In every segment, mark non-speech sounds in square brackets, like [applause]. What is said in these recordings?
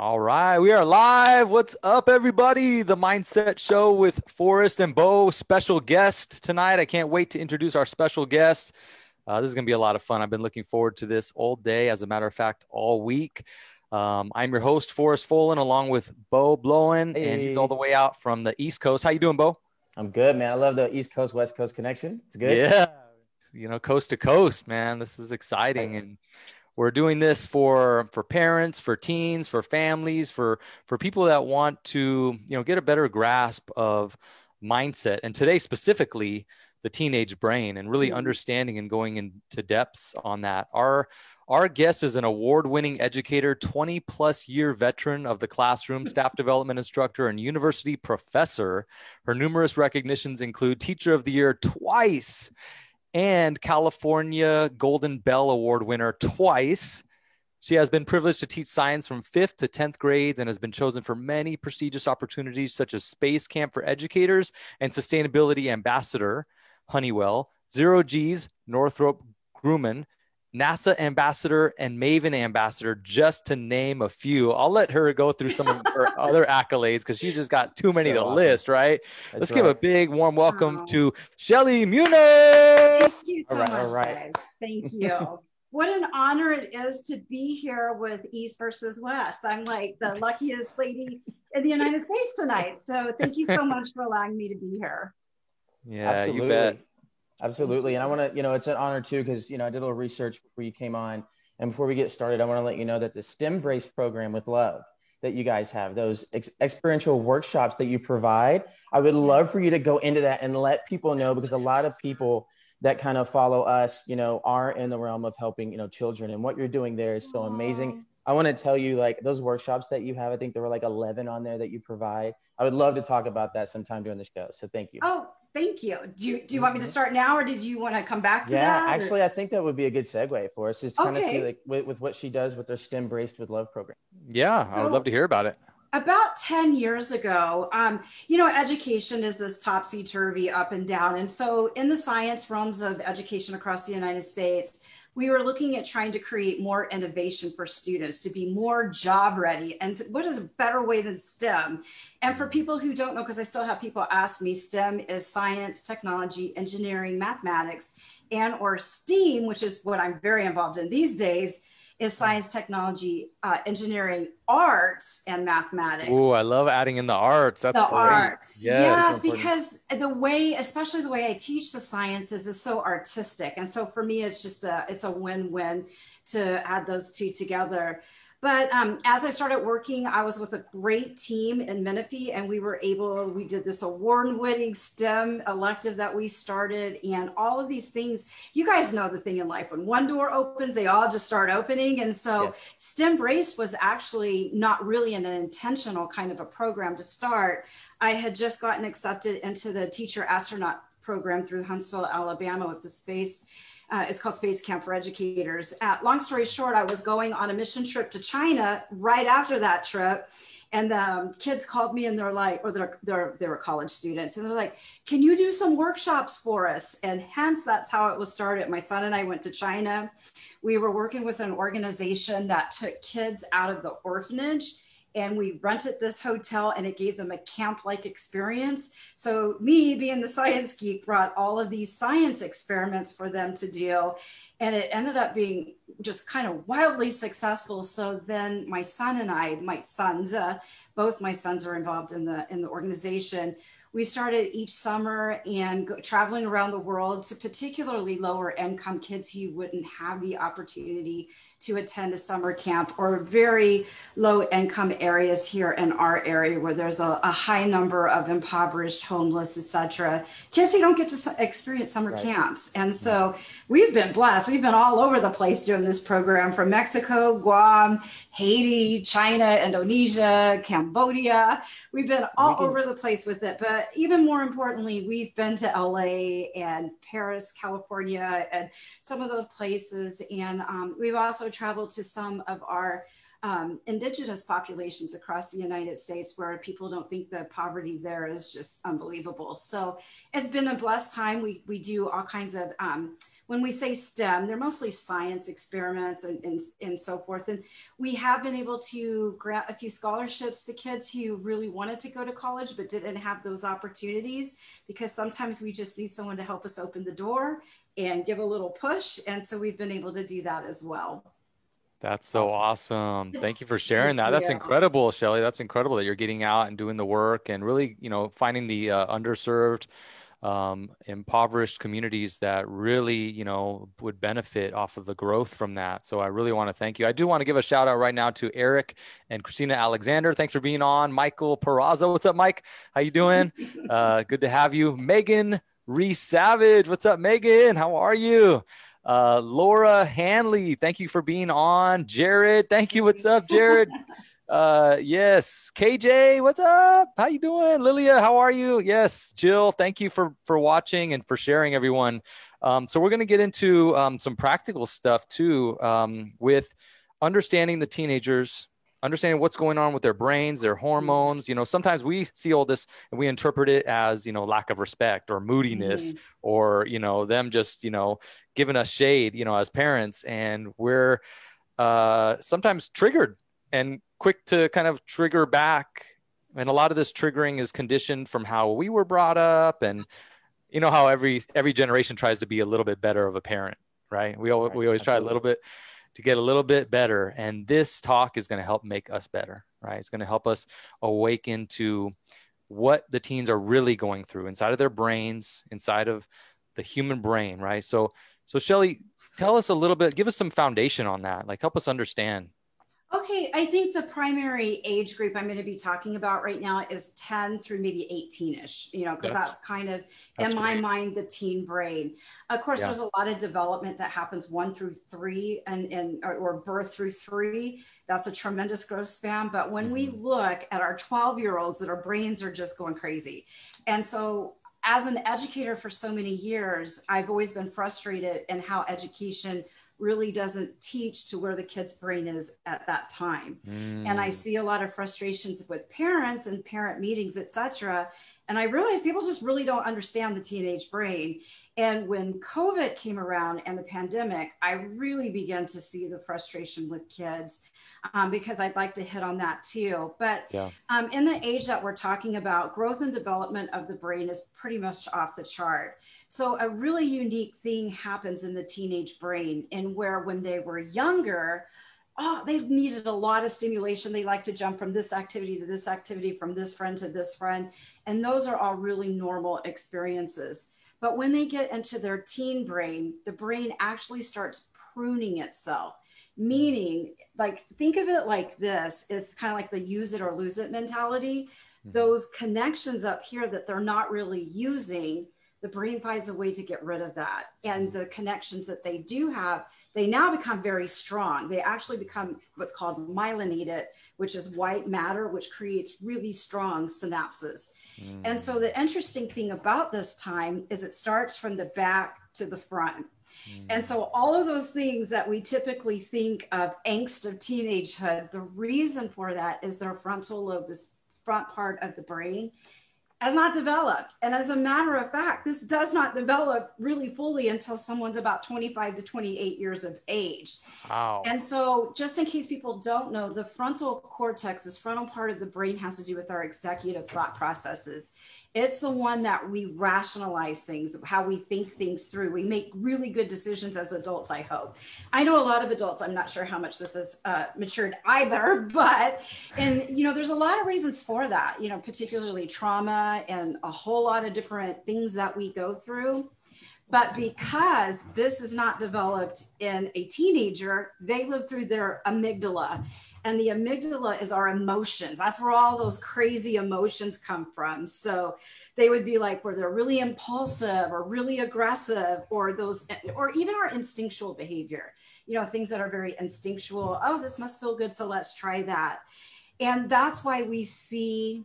All right, we are live. What's up, everybody? The Mindset Show with Forrest and Bo. Special guest tonight. I can't wait to introduce our special guest. Uh, this is going to be a lot of fun. I've been looking forward to this all day, as a matter of fact, all week. Um, I'm your host, Forrest Folan, along with Bo Blowen, hey. and he's all the way out from the East Coast. How you doing, Bo? I'm good, man. I love the East Coast West Coast connection. It's good. Yeah, you know, coast to coast, man. This is exciting, and we're doing this for for parents for teens for families for for people that want to you know get a better grasp of mindset and today specifically the teenage brain and really mm-hmm. understanding and going into depths on that. Our our guest is an award-winning educator 20 plus year veteran of the classroom staff development instructor and university professor. Her numerous recognitions include teacher of the year twice and California Golden Bell Award winner twice. She has been privileged to teach science from fifth to 10th grades and has been chosen for many prestigious opportunities such as Space Camp for Educators and Sustainability Ambassador, Honeywell, Zero G's, Northrop Grumman, NASA ambassador and Maven ambassador, just to name a few. I'll let her go through some of her [laughs] other accolades because she's just got too many so to awesome. list, right? That's Let's right. give a big warm welcome to Shelly Munich. Thank you so all right, much. All right. Thank [laughs] you. what an honor it is to be here with East versus West. I'm like the luckiest lady in the United States tonight. So thank you so [laughs] much for allowing me to be here. Yeah, Absolutely. you bet. Absolutely. And I want to, you know, it's an honor too, because, you know, I did a little research before you came on. And before we get started, I want to let you know that the STEM Brace program with love that you guys have, those ex- experiential workshops that you provide, I would love for you to go into that and let people know because a lot of people that kind of follow us, you know, are in the realm of helping, you know, children. And what you're doing there is so amazing. I want to tell you, like, those workshops that you have, I think there were like 11 on there that you provide. I would love to talk about that sometime during the show. So thank you. Oh, Thank you. Do you, do you want me to mm-hmm. start now or did you want to come back to yeah, that? Yeah, actually, I think that would be a good segue for us just to okay. kind of see like with, with, what she does with their STEM Braced with Love program. Yeah, I would love to hear about it. About 10 years ago, um, you know, education is this topsy turvy up and down. And so, in the science realms of education across the United States, we were looking at trying to create more innovation for students to be more job ready. And what is a better way than STEM? And for mm-hmm. people who don't know, because I still have people ask me, STEM is science, technology, engineering, mathematics, and or STEAM, which is what I'm very involved in these days, is science, technology, uh, engineering, arts, and mathematics. Oh, I love adding in the arts. That's the great. arts. Yes, yes because the way, especially the way I teach the sciences, is so artistic, and so for me, it's just a it's a win win to add those two together. But um, as I started working, I was with a great team in Menifee, and we were able, we did this award winning STEM elective that we started, and all of these things. You guys know the thing in life when one door opens, they all just start opening. And so yes. STEM Braced was actually not really an intentional kind of a program to start. I had just gotten accepted into the teacher astronaut program through Huntsville, Alabama with the space uh, it's called Space Camp for Educators. Uh, long story short, I was going on a mission trip to China right after that trip. And the um, kids called me and they're like, or they're, they're, they were college students, and they're like, can you do some workshops for us? And hence, that's how it was started. My son and I went to China. We were working with an organization that took kids out of the orphanage and we rented this hotel and it gave them a camp like experience. So, me being the science geek brought all of these science experiments for them to do. And it ended up being just kind of wildly successful. So then my son and I, my sons, uh, both my sons are involved in the in the organization we started each summer and go, traveling around the world to particularly lower income kids who wouldn't have the opportunity to attend a summer camp or very low income areas here in our area where there's a, a high number of impoverished homeless etc kids who don't get to experience summer right. camps. And so we've been blessed. We've been all over the place doing this program from mexico guam haiti china indonesia cambodia. We've been all we over the place with it. But even more importantly we've been to la and paris california and some of those places. And um, we've also traveled to some of our um, indigenous populations across the United States where people don't think the poverty there is just unbelievable. So it's been a blessed time. We, we do all kinds of, um, when we say STEM, they're mostly science experiments and, and, and so forth. And we have been able to grant a few scholarships to kids who really wanted to go to college but didn't have those opportunities because sometimes we just need someone to help us open the door and give a little push. And so we've been able to do that as well. That's so awesome. Thank you for [laughs] sharing that. That's incredible, Shelly. That's incredible that you're getting out and doing the work and really, you know, finding the uh, underserved um, impoverished communities that really, you know, would benefit off of the growth from that. So I really want to thank you. I do want to give a shout out right now to Eric and Christina Alexander. Thanks for being on. Michael Perazzo, what's up, Mike? How you doing? [laughs] Uh, good to have you. Megan Reese Savage, what's up, Megan? How are you? Uh, Laura Hanley, thank you for being on. Jared, thank you. What's up, Jared? [laughs] Uh, yes, KJ, what's up? How you doing? Lilia, how are you? Yes, Jill, thank you for for watching and for sharing, everyone. Um, so we're going to get into um, some practical stuff too um, with understanding the teenagers understanding what's going on with their brains their hormones you know sometimes we see all this and we interpret it as you know lack of respect or moodiness mm-hmm. or you know them just you know giving us shade you know as parents and we're uh, sometimes triggered and quick to kind of trigger back. And a lot of this triggering is conditioned from how we were brought up, and you know how every every generation tries to be a little bit better of a parent, right? We always, right. we always try a little bit to get a little bit better, and this talk is going to help make us better, right? It's going to help us awaken to what the teens are really going through inside of their brains, inside of the human brain, right? So, so Shelly, tell us a little bit, give us some foundation on that, like help us understand Okay, I think the primary age group I'm going to be talking about right now is 10 through maybe 18 ish, you know, because that's, that's, kind of, that's in my mind, the teen brain. Of course, yeah. there's a lot of development that happens one through three and, and or, or birth through three. That's a tremendous growth span. But when mm-hmm. we look at our 12 year olds, that our brains are just going crazy. And so as an educator for so many years, I've always been frustrated in how education really doesn't teach to where the kid's brain is at that time mm. and i mm. see a lot of frustrations with parents and parent meetings etc and i realize people just really don't understand the teenage brain and when covid came around and the pandemic i really began to see the frustration with kids um, because I'd like to hit on that too. But yeah. um, in the age that we're talking about, growth and development of the brain is pretty much off the chart. So, a really unique thing happens in the teenage brain, in where when they were younger, oh, they've needed a lot of stimulation. They like to jump from this activity to this activity, from this friend to this friend. And those are all really normal experiences. But when they get into their teen brain, the brain actually starts pruning itself meaning like think of it like this is kind of like the use it or lose it mentality mm-hmm. those connections up here that they're not really using the brain finds a way to get rid of that. And the connections that they do have they now become very strong. They actually become what's called myelinated which is white matter which creates really strong synapses. Mm. and so the interesting thing about this time is it starts from the back to the front. And so all of those things that we typically think of angst of teenagehood, the reason for that is their frontal lobe, this front part of the brain, has not developed. And as a matter of fact, this does not develop really fully until someone's about 25 to 28 years of age. Wow. And so, just in case people don't know, the frontal cortex, this frontal part of the brain, has to do with our executive thought processes. It's the one that we rationalize things, how we think things through. We make really good decisions as adults, I hope. I know a lot of adults, I'm not sure how much this has uh, matured either, [laughs] but, and, you know, there's a lot of reasons for that, you know, particularly trauma and a whole lot of different things that we go through. But because this is not developed in a teenager, they live through their amygdala and the amygdala is our emotions. That's where all those crazy emotions come from. So they would be like where they're really impulsive or really aggressive, or those, or even our instinctual behavior, you know, things that are very instinctual. Oh, this must feel good. So let's try that. And that's why we see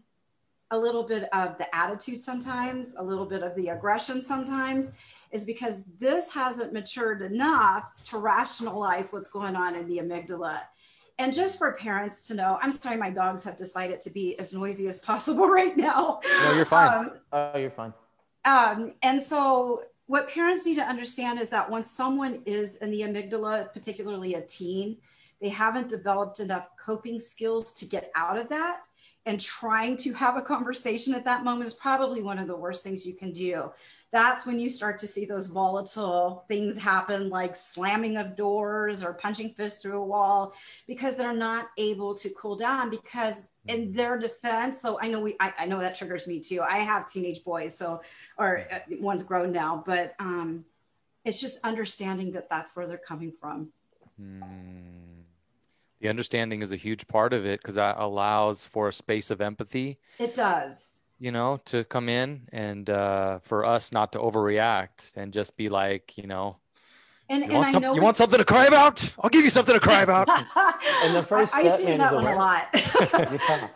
a little bit of the attitude sometimes, a little bit of the aggression sometimes is because this hasn't matured enough to rationalize what's going on in the amygdala. And just for parents to know, I'm sorry, my dogs have decided to be as noisy as possible [laughs] right now. No, you're fine. Um, oh, you're fine. Um, and so what parents need to understand is that once someone is in the amygdala, particularly a teen, they haven't developed enough coping skills to get out of that. And trying to have a conversation at that moment is probably one of the worst things you can do that's when you start to see those volatile things happen like slamming of doors or punching fists through a wall because they're not able to cool down because in mm-hmm. their defense though i know we I, I know that triggers me too i have teenage boys so or uh, one's grown now but um it's just understanding that that's where they're coming from hmm. the understanding is a huge part of it because that allows for a space of empathy it does you know, to come in and uh, for us not to overreact and just be like, you know, and, you, and want, some, you want something to cry about? I'll give you something to cry [laughs] about. and the first I, I see that one a lot. [laughs] yeah.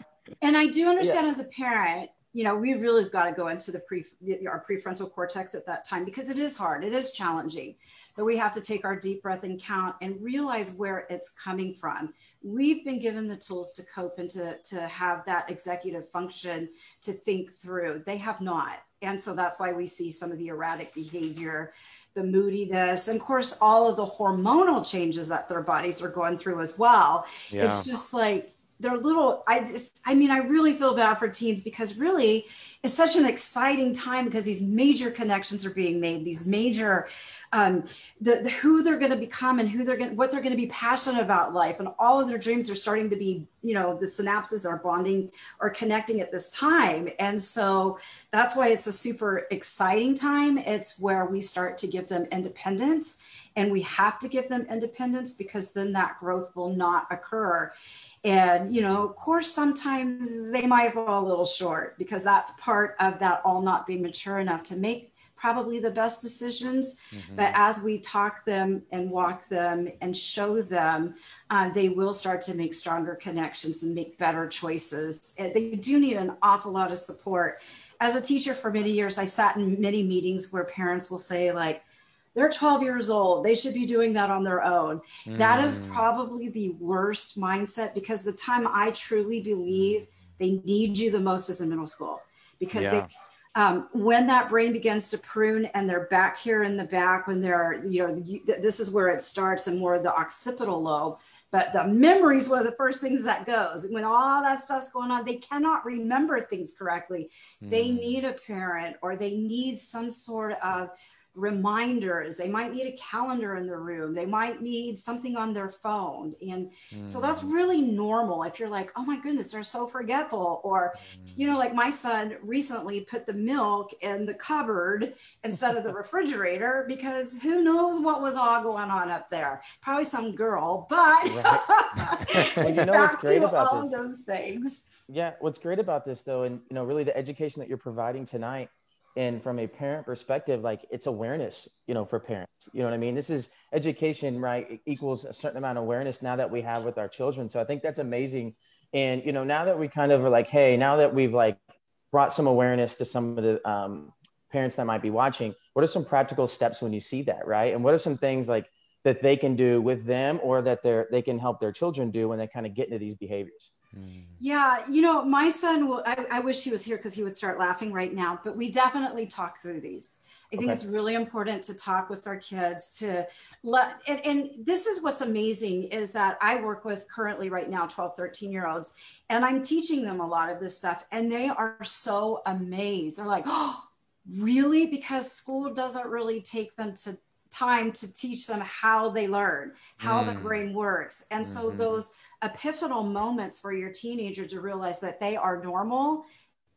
And I do understand yeah. as a parent, you know, we really have got to go into the pre our prefrontal cortex at that time because it is hard, it is challenging, but we have to take our deep breath and count and realize where it's coming from we've been given the tools to cope and to, to have that executive function to think through. They have not. And so that's why we see some of the erratic behavior, the moodiness, and of course, all of the hormonal changes that their bodies are going through as well. Yeah. It's just like, they're little i just i mean i really feel bad for teens because really it's such an exciting time because these major connections are being made these major um, the, the, who they're going to become and who they're going what they're going to be passionate about life. And all of their dreams are starting to be you know the synapses are bonding or connecting at this time. And so that's why it's a super exciting time. It's where we start to give them independence and we have to give them independence because then that growth will not occur and you know of course sometimes they might fall a little short because that's part of that all not being mature enough to make probably the best decisions. Mm-hmm. But as we talk them and walk them and show them, uh, they will start to make stronger connections and make better choices. They do need an awful lot of support. As a teacher for many years, I've sat in many meetings where parents will say, like, they're 12 years old. They should be doing that on their own. Mm. That is mm. probably the worst mindset because the time I truly believe they need you the most is in middle school because yeah. they um, when that brain begins to prune and they're back here in the back when they're you know this is where it starts and more the occipital lobe but the memories of the first things that goes when all that stuff's going on they cannot remember things correctly mm. they hmm. need a parent or they need some sort of reminders. They might need a calendar in the room. They might need something on their phone. And mm. so that's mm. really normal. If you're like, oh my goodness, they're so forgetful. Or, mm. you know, like my son recently put the milk in the cupboard instead of the [laughs] refrigerator because who knows what was all going on up there. Probably some girl, but right. [laughs] well, you know what's great about all this? those things. Yeah, what's great about this though, and you know, really the education that you're providing tonight and from a parent perspective like it's awareness you know for parents you know what i mean? This is education right it equals a certain amount of awareness now that we have with our children. So i think that's amazing. And you know now that we kind of are like hey now that we've like brought some awareness to some of the um, parents that might be watching what are some practical steps when you see that right? And what are some things like that they can do with them or that they're they can help their children do when they kind of get into these behaviors Mm. Yeah, you know, my son will, I, I wish he was here because he would start laughing right now, but we definitely talk through these. I think okay. it's really important to talk with our kids to let, and, and, this is what's amazing is that I work with currently right now 12, 13 year olds, and I'm teaching them a lot of this stuff, and they are so amazed. They're like, oh, really? Because school doesn't really take them to time to teach them how they learn, how mm. the brain works. And mm-hmm. so those epiphanal moments for your teenager to realize that they are normal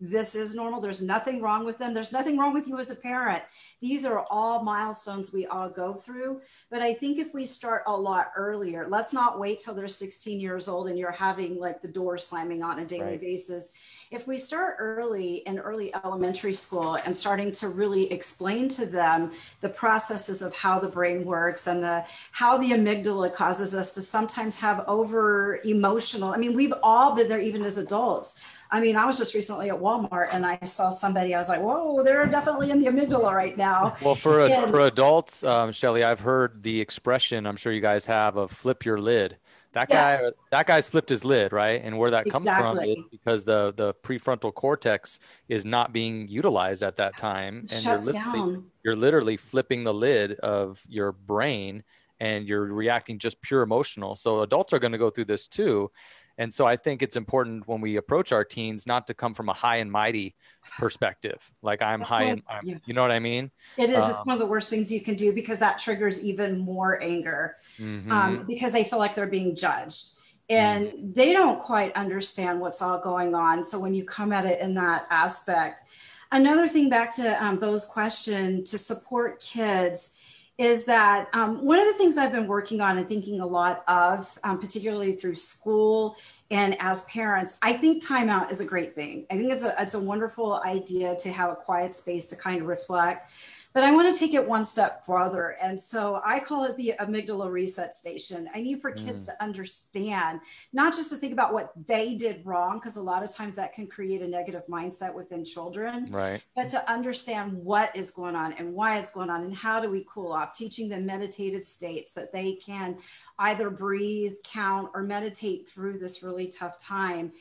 this is normal. There's nothing wrong with them. There's nothing wrong with you as a parent. These are all milestones we all go through. But I think if we start a lot earlier, let's not wait till they're 16 years old and you're having like the door slamming on a daily right. basis. If we start early in early elementary school and starting to really explain to them the processes of how the brain works and the how the amygdala causes us to sometimes have over emotional. I mean, we've all been there even as adults I mean, I was just recently at Walmart and I saw somebody. I was like, "Whoa, they're definitely in the amygdala right now." Well, for and, for adults, um, Shelly, I've heard the expression. I'm sure you guys have of "flip your lid." that guy that guy's flipped his lid right and where that comes from is because the the prefrontal cortex is not being utilized at that time and Shuts you're literally, down. you're literally flipping the lid of your brain and you're reacting just pure emotional so adults are going to go through this too and so I think it's important when we approach our teens not to come from a high and mighty perspective. Like I'm high and yeah. you know what I mean? It is. Um, it's one of the worst things you can do because that triggers even more anger mm-hmm. um, because they feel like they're being judged and mm-hmm. they don't quite understand what's all going on. So when you come at it in that aspect, another thing back to um, Bo's question to support kids is that um, one of the things I've been working on and thinking a lot of, um, particularly through school and as parents, I think timeout is a great thing. I think it's a it's a wonderful idea to have a quiet space to kind of reflect. But I want to take it one step further. And so I call it the amygdala reset station. I need for kids mm. to understand, not just to think about what they did wrong, because a lot of times that can create a negative mindset within children, right? But to understand what is going on and why it's going on and how do we cool off, teaching them meditative states that they can either breathe, count, or meditate through this really tough time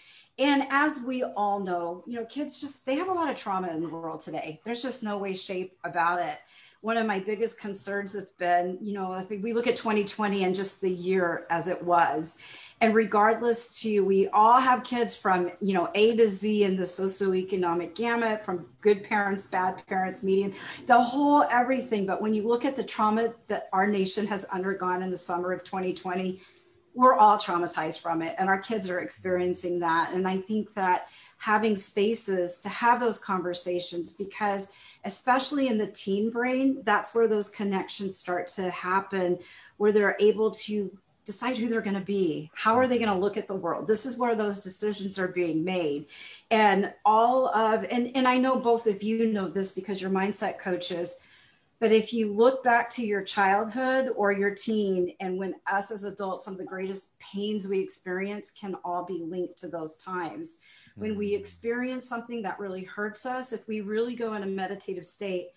and as we all know you know kids just they have a lot of trauma in the world today. There's just no way shape about it. One of my biggest concerns have been you know i think we look at 2020 and just the year as it was. And regardless to we all have kids from you know a to z in the socioeconomic gamut from good parents bad parents medium the whole everything. But when you look at the trauma that our nation has undergone in the summer of 2020 we're all traumatized from it and our kids are experiencing that. And i think that having spaces to have those conversations because especially in the teen brain that's where those connections start to happen where they're able to decide who they're going to be. How are they going to look at the world? This is where those decisions are being made. And all of and and i know both of you know this because you're mindset coaches but if you look back to your childhood or your teen, and when us as adults, some of the greatest pains we experience can all be linked to those times. When we mm. experience something that really hurts us, if we really go in a meditative state,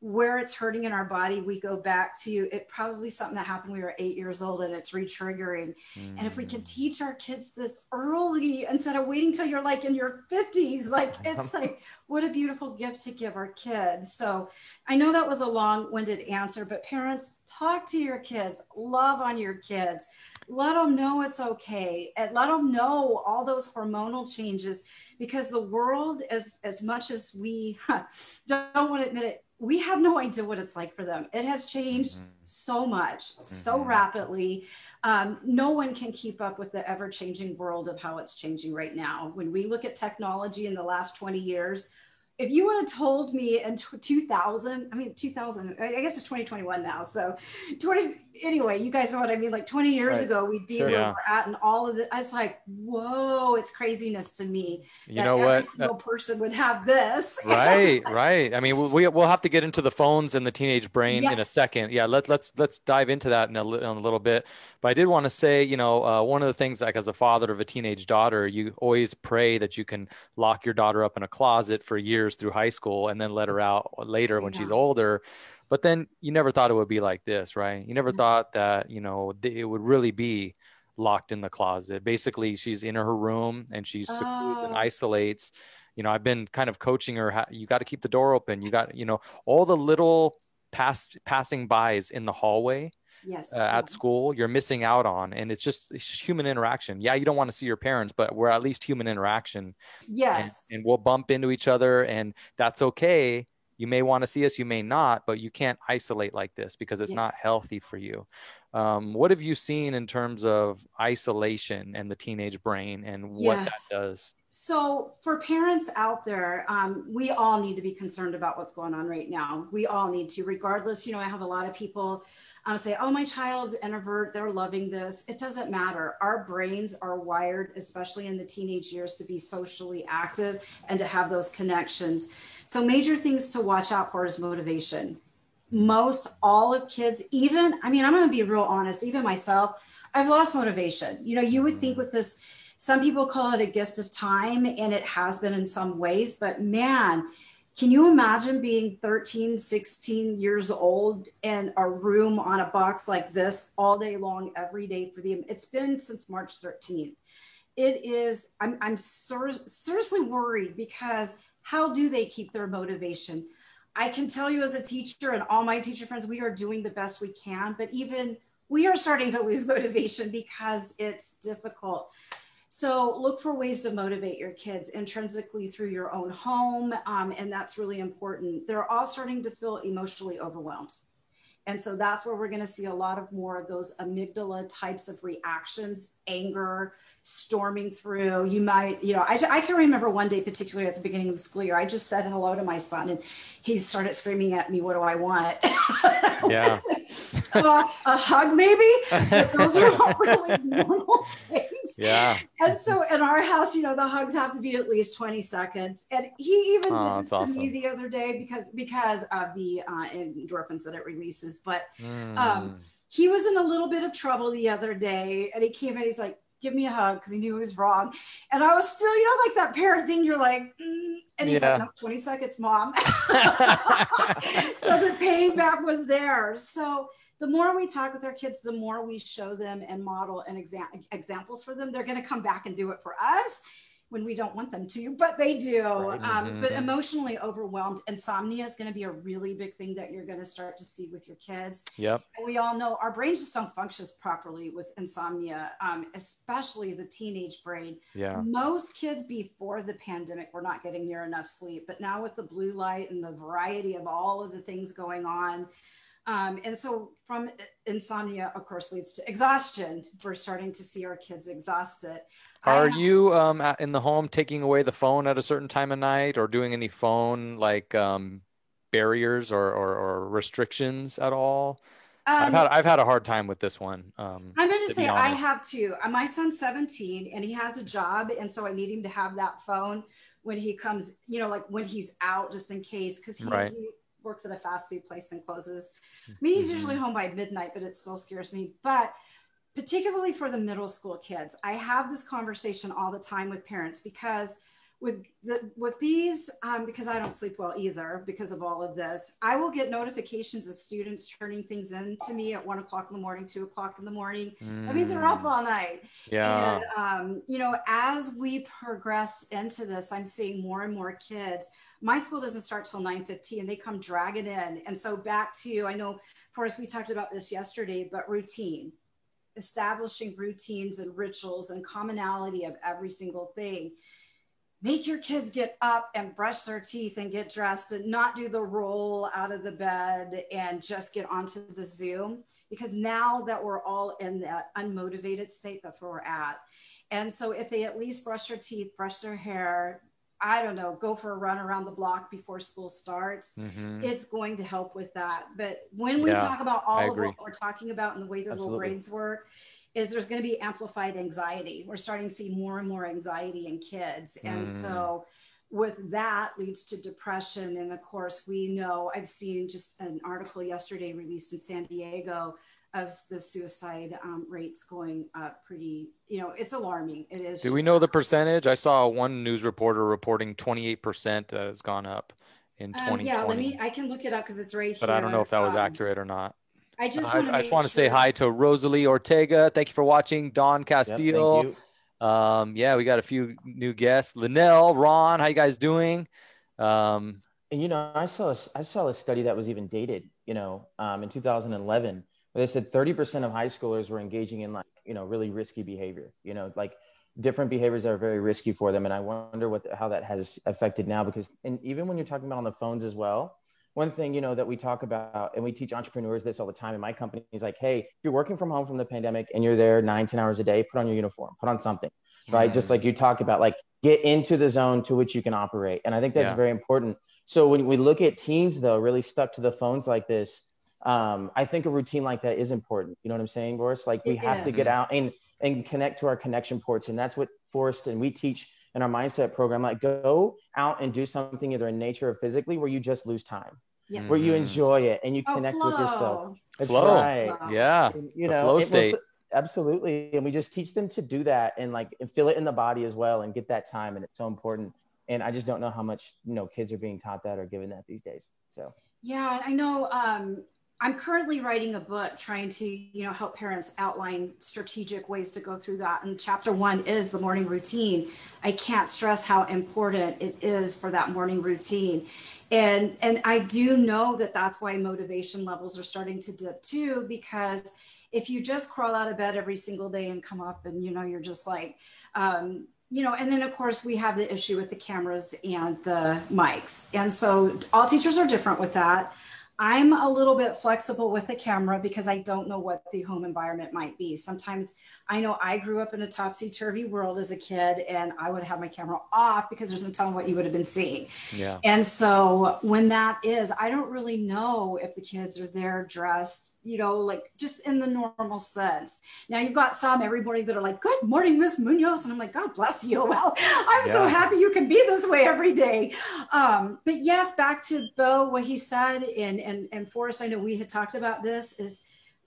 where it's hurting in our body, we go back to it probably something that happened when we were eight years old and it's retriggering. Mm. And if we can mm. teach our kids this early instead of waiting till you're like in your 50s, like [laughs] it's like what a beautiful gift to give our kids. So I know that was a long-winded answer, but parents, talk to your kids, love on your kids, let them know it's okay, and let them know all those hormonal changes because the world, as as much as we [laughs] don't want to admit it, we have no idea what it's like for them. It has changed mm-hmm. so much, mm-hmm. so rapidly. Um, no one can keep up with the ever changing world of how it's changing right now. When we look at technology in the last 20 years, if you would have told me in 2000, I mean, 2000, I guess it's 2021 now. So 20, anyway, you guys know what I mean? Like 20 years right. ago, we'd be sure, where yeah. we're at and all of it. I was like, whoa, it's craziness to me. You know what? No person would have this. [laughs] right, right. I mean, we, we'll have to get into the phones and the teenage brain yeah. in a second. Yeah, let, let's, let's dive into that in a, in a little bit. But I did want to say, you know, uh, one of the things like as a father of a teenage daughter, you always pray that you can lock your daughter up in a closet for years years through high school and then let her out later when yeah. she's older but then you never thought it would be like this right? You never yeah. thought that you know it would really be locked in the closet. Basically she's in her room and she secludes oh. and isolates. You know i've been kind of coaching her how, you got to keep the door open. You got you know all the little pass passing bys in the hallway yes uh, at school you're missing out on and it's just, it's just human interaction. Yeah you don't want to see your parents but we're at least human interaction yes. and, and we'll bump into each other and that's okay you may want to see us you may not but you can't isolate like this because it's yes. not healthy for you um, what have you seen in terms of isolation and the teenage brain and what yes. that does so for parents out there um, we all need to be concerned about what's going on right now we all need to regardless you know i have a lot of people um, say, oh, my child's introvert, they're loving this. It doesn't matter. Our brains are wired, especially in the teenage years, to be socially active and to have those connections. So, major things to watch out for is motivation. Most all of kids, even, I mean, I'm going to be real honest, even myself, I've lost motivation. You know, you would think mm-hmm. with this, some people call it a gift of time, and it has been in some ways, but man, can you imagine being 13, 16 years old in a room on a box like this all day long, every day for them? It's been since March 13th. It is, I'm, I'm ser- seriously worried because how do they keep their motivation? I can tell you as a teacher and all my teacher friends, we are doing the best we can, but even we are starting to lose [laughs] motivation because it's difficult. So look for ways to motivate your kids intrinsically through your own home. Um, and that's really important. They're all starting to feel emotionally overwhelmed. And so that's where we're going to see a lot of more of those amygdala types of reactions, anger, storming through. You might, you know, I, I can remember one day, particularly at the beginning of the school year, I just said hello to my son and he started screaming at me, What do I want? [laughs] Yeah. [laughs] uh, a hug, maybe? But those are not [laughs] really normal things. Yeah. And so in our house, you know, the hugs have to be at least 20 seconds. And he even Oh, did this to me the other day because because of the uh, endorphins that it releases. But Mm. um, he was in a little bit of trouble the other day and he came in he's like give me a hug because he knew he was wrong. And i was still you know like that parent thing you're like mm, and he's Yeah. like no 20 seconds mom. [laughs] [laughs] So the payback was there. So the more we talk with our kids the more we show them and model and exa- examples for them. They're going to come back and do it for us when we don't want them to, but they do. Right. Um, But Mhm. emotionally overwhelmed, insomnia is going to be a really big thing that you're going to start to see with your kids. Yep. And we all know our brains just don't function properly with insomnia, um, especially the teenage brain. Yeah. Most kids before the pandemic were not getting near enough sleep, but now with the blue light and the variety of all of the things going on, um, and so from insomnia, of course, leads to exhaustion. We're starting to see our kids exhausted. Are have- you um, in the home taking away the phone at a certain time of night or doing any phone like um, barriers or, or, or restrictions at all? I've um, had I've had a hard time with this one. Um, I'm going to say I have to. Uh, My son's 17 and he has a job. And so I need him to have that phone when he comes, you know, like when he's out, just in case, because he, Right. he works at a fast food place and closes. I mean, he's Mhm. usually home by midnight, but it still scares me. But particularly for the middle school kids, I have this conversation all the time with parents because with the with these um, because i don't sleep well either because of all of this i will get notifications of students turning things in to me at one o'clock in the morning two o'clock in the morning that means they're up Mm, all night Yeah. and um, you know as we progress into this i'm seeing more and more kids my school doesn't start till 9.15 and they come dragging in. And so back to i know forrest we talked about this yesterday but routine establishing routines and rituals and commonality of every single thing. Make your kids get up and brush their teeth and get dressed and not do the roll out of the bed and just get onto the zoom. Because now that we're all in that unmotivated state that's where we're at. And so if they at least brush their teeth brush their hair i don't know go for a run around the block before school starts Mhm. it's going to help with that. But when we Yeah, talk about all of what we're talking about and the way their little Absolutely. brains work, is there's going to be amplified anxiety. We're starting to see more and more anxiety in kids. And Mm. so with that leads to depression. And of course, we know I've seen just an article yesterday released in San Diego of the suicide um, rates going up pretty, you know, it's alarming. It is. Do we know the percentage? I saw one news reporter reporting 28% has gone up in Um, 2020. yeah, let me, I can look it up because it's right but here. I don't know if that was Um, accurate or not. I just I, want to I just want to say hi to Rosalie Ortega. Thank you for watching. Don Yep, thank Castillo. you. um, yeah, we got a few new guests. Linnell, Ron, how you guys doing? Um, And you know, I saw a, I saw a study that was even dated, you know, um, in 2011, where they said 30% of high schoolers were engaging in like, you know, really risky behavior, you know, like different behaviors that are very risky for them. And I wonder what how that has affected now because, and even when you're talking about on the phones as well, one thing you know that we talk about and we teach entrepreneurs this all the time in my company is like, hey, if you're working from home from the pandemic and you're there nine, 10 hours a day, put on your uniform, put on something, right? Just mm, like you talked about, like get into the zone to which you can operate. And I think that's Yeah. very important. So when we look at teens though, really stuck to the phones like this, um, I think a routine like that is important. You know what I'm saying, Boris? Like we It have to get out and and connect to our connection ports. And that's what Forrest and we teach in our mindset program. Like go out and do something either in nature or physically where you just lose time, Yes. where you Mhm. enjoy it and you Oh, connect with yourself. flow. That's Flow. right. Flow. yeah, And, you the know, flow it will state. s- absolutely. And we just teach them to do that and like and feel it in the body as well and get that time. And it's so important and I just don't know how much you know kids are being taught that or given that these days. So yeah, I know. Um, I'm currently writing a book trying to, you know, help parents outline strategic ways to go through that. And chapter one is the morning routine. I can't stress how important it is for that morning routine. And and I do know that that's why motivation levels are starting to dip too, because if you just crawl out of bed every single day and come up and you know you're just like um, you know, and then of course we have the issue with the cameras and the mics. And so all teachers are different with that. I'm a little bit flexible with the camera because I don't know what the home environment might be. Sometimes I know I grew up in a topsy turvy world as a kid and I would have my camera off because there's no telling what you would have been seeing. Yeah. And so when that is, I don't really know if the kids are there dressed you know, like just in the normal sense. Now you've got some every morning that are like, "Good morning, Miss Munoz," and I'm like, "God bless you." [laughs] Well, I'm yeah. so happy you can be this way every day. Um, but yes, back to Bo, what he said, and and and Forrest, I know we had talked about this is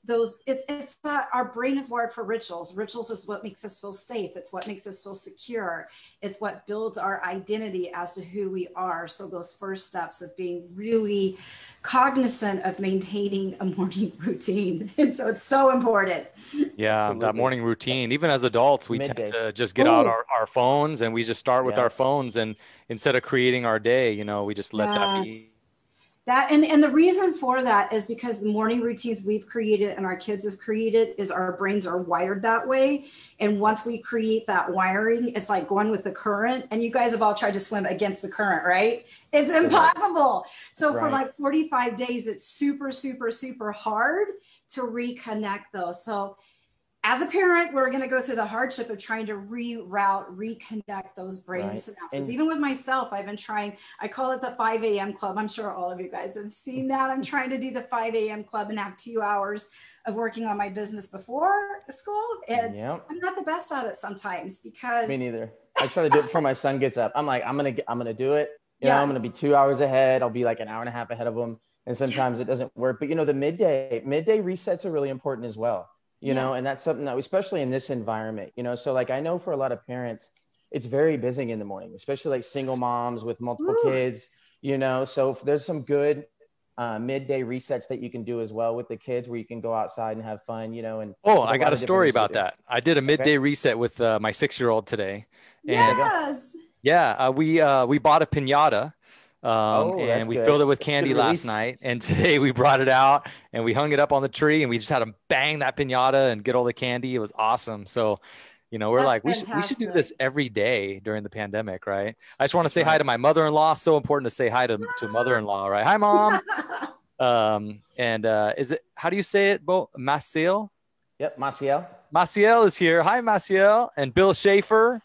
those it's, it's that our brain is wired for rituals rituals is what makes us feel safe it's what makes us feel secure it's what builds our identity as to who we are so those first steps of being really cognizant of maintaining a [laughs] morning routine. And so it's so important. Yeah, Absolutely. that morning routine. Even as adults, we Midday. tend to just get Ooh. out our, our phones and we just start with yeah. our phones. And instead of creating our day, you know, we just let yes. that be that and, and the reason for that is because the morning routines we've created and our kids have created is our brains are wired that way. And once we create that wiring it's like going with the current. And you guys have all tried to swim against the current right? It's impossible. So right. for like 45 days it's super super super hard to reconnect those. So as a parent, we're going to go through the hardship of trying to reroute, reconnect those brain right. synapses. And Even with myself, I've been trying, I call it the 5 a.m. club. I'm sure all of you guys have seen that. I'm [laughs] trying to do the 5 a.m. club and have two hours of working on my business before school. And yep. I'm not the best at it sometimes because. Me neither. I try to do it before my son gets up. I'm like, I'm going to, I'm going to do it. You yeah. know, I'm going to be two hours ahead. I'll be like an hour and a half ahead of them. And sometimes yes. it doesn't work. But, you know, the midday, midday resets are really important as well you yes. know and that's something that especially in this environment you know so like i know for a lot of parents it's very busy in the morning especially like single moms with multiple Ooh. kids you know so there's some good uh, midday resets that you can do as well with the kids where you can go outside and have fun you know and oh i got a story about that i did a midday okay. reset with uh, my six year old today and yes. yeah uh, we uh, we bought a piñata um, oh, and we good. filled it with candy last night. And [laughs] today we brought it out and we hung it up on the tree and we just had to bang that pinata and get all the candy. It was awesome. So, you know, we're That's like, we should, we should do this every day during the pandemic, right? I just want to say hi to my mother-in-law. So important to say hi to, to mother-in-law, right? Hi, mom. [laughs] um, and uh, is it, how do you say it, Bo? Maciel? Yep, Maciel. Maciel is here. Hi, Maciel. And Bill Schaefer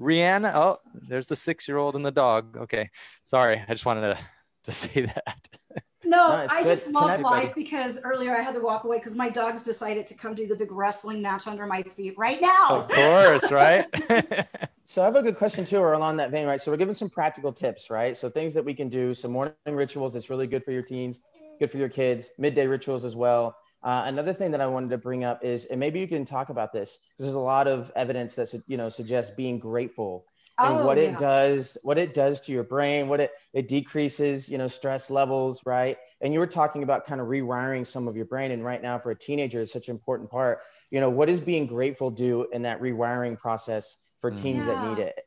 Rihanna. Oh, there's the six year old and the dog. Okay. Sorry. I just wanted to, to say that. No, no I good. just love life because earlier I had to walk away because my dogs decided to come do the big wrestling match under my feet right now. Of course, right? [laughs] so I have a good question too, or along that vein, right? So we're giving some practical tips, right? So things that we can do, some morning rituals that's really good for your teens, good for your kids, midday rituals as well. Uh, another thing that I wanted to bring up is, and maybe you can talk about this, because there's a lot of evidence that you know suggests being grateful and oh, what yeah. it does, what it does to your brain, what it it decreases, you know, stress levels, right? And you were talking about kind of rewiring some of your brain, and right now for a teenager, it's such an important part. You know, what does being grateful do in that rewiring process for teens yeah. that need it?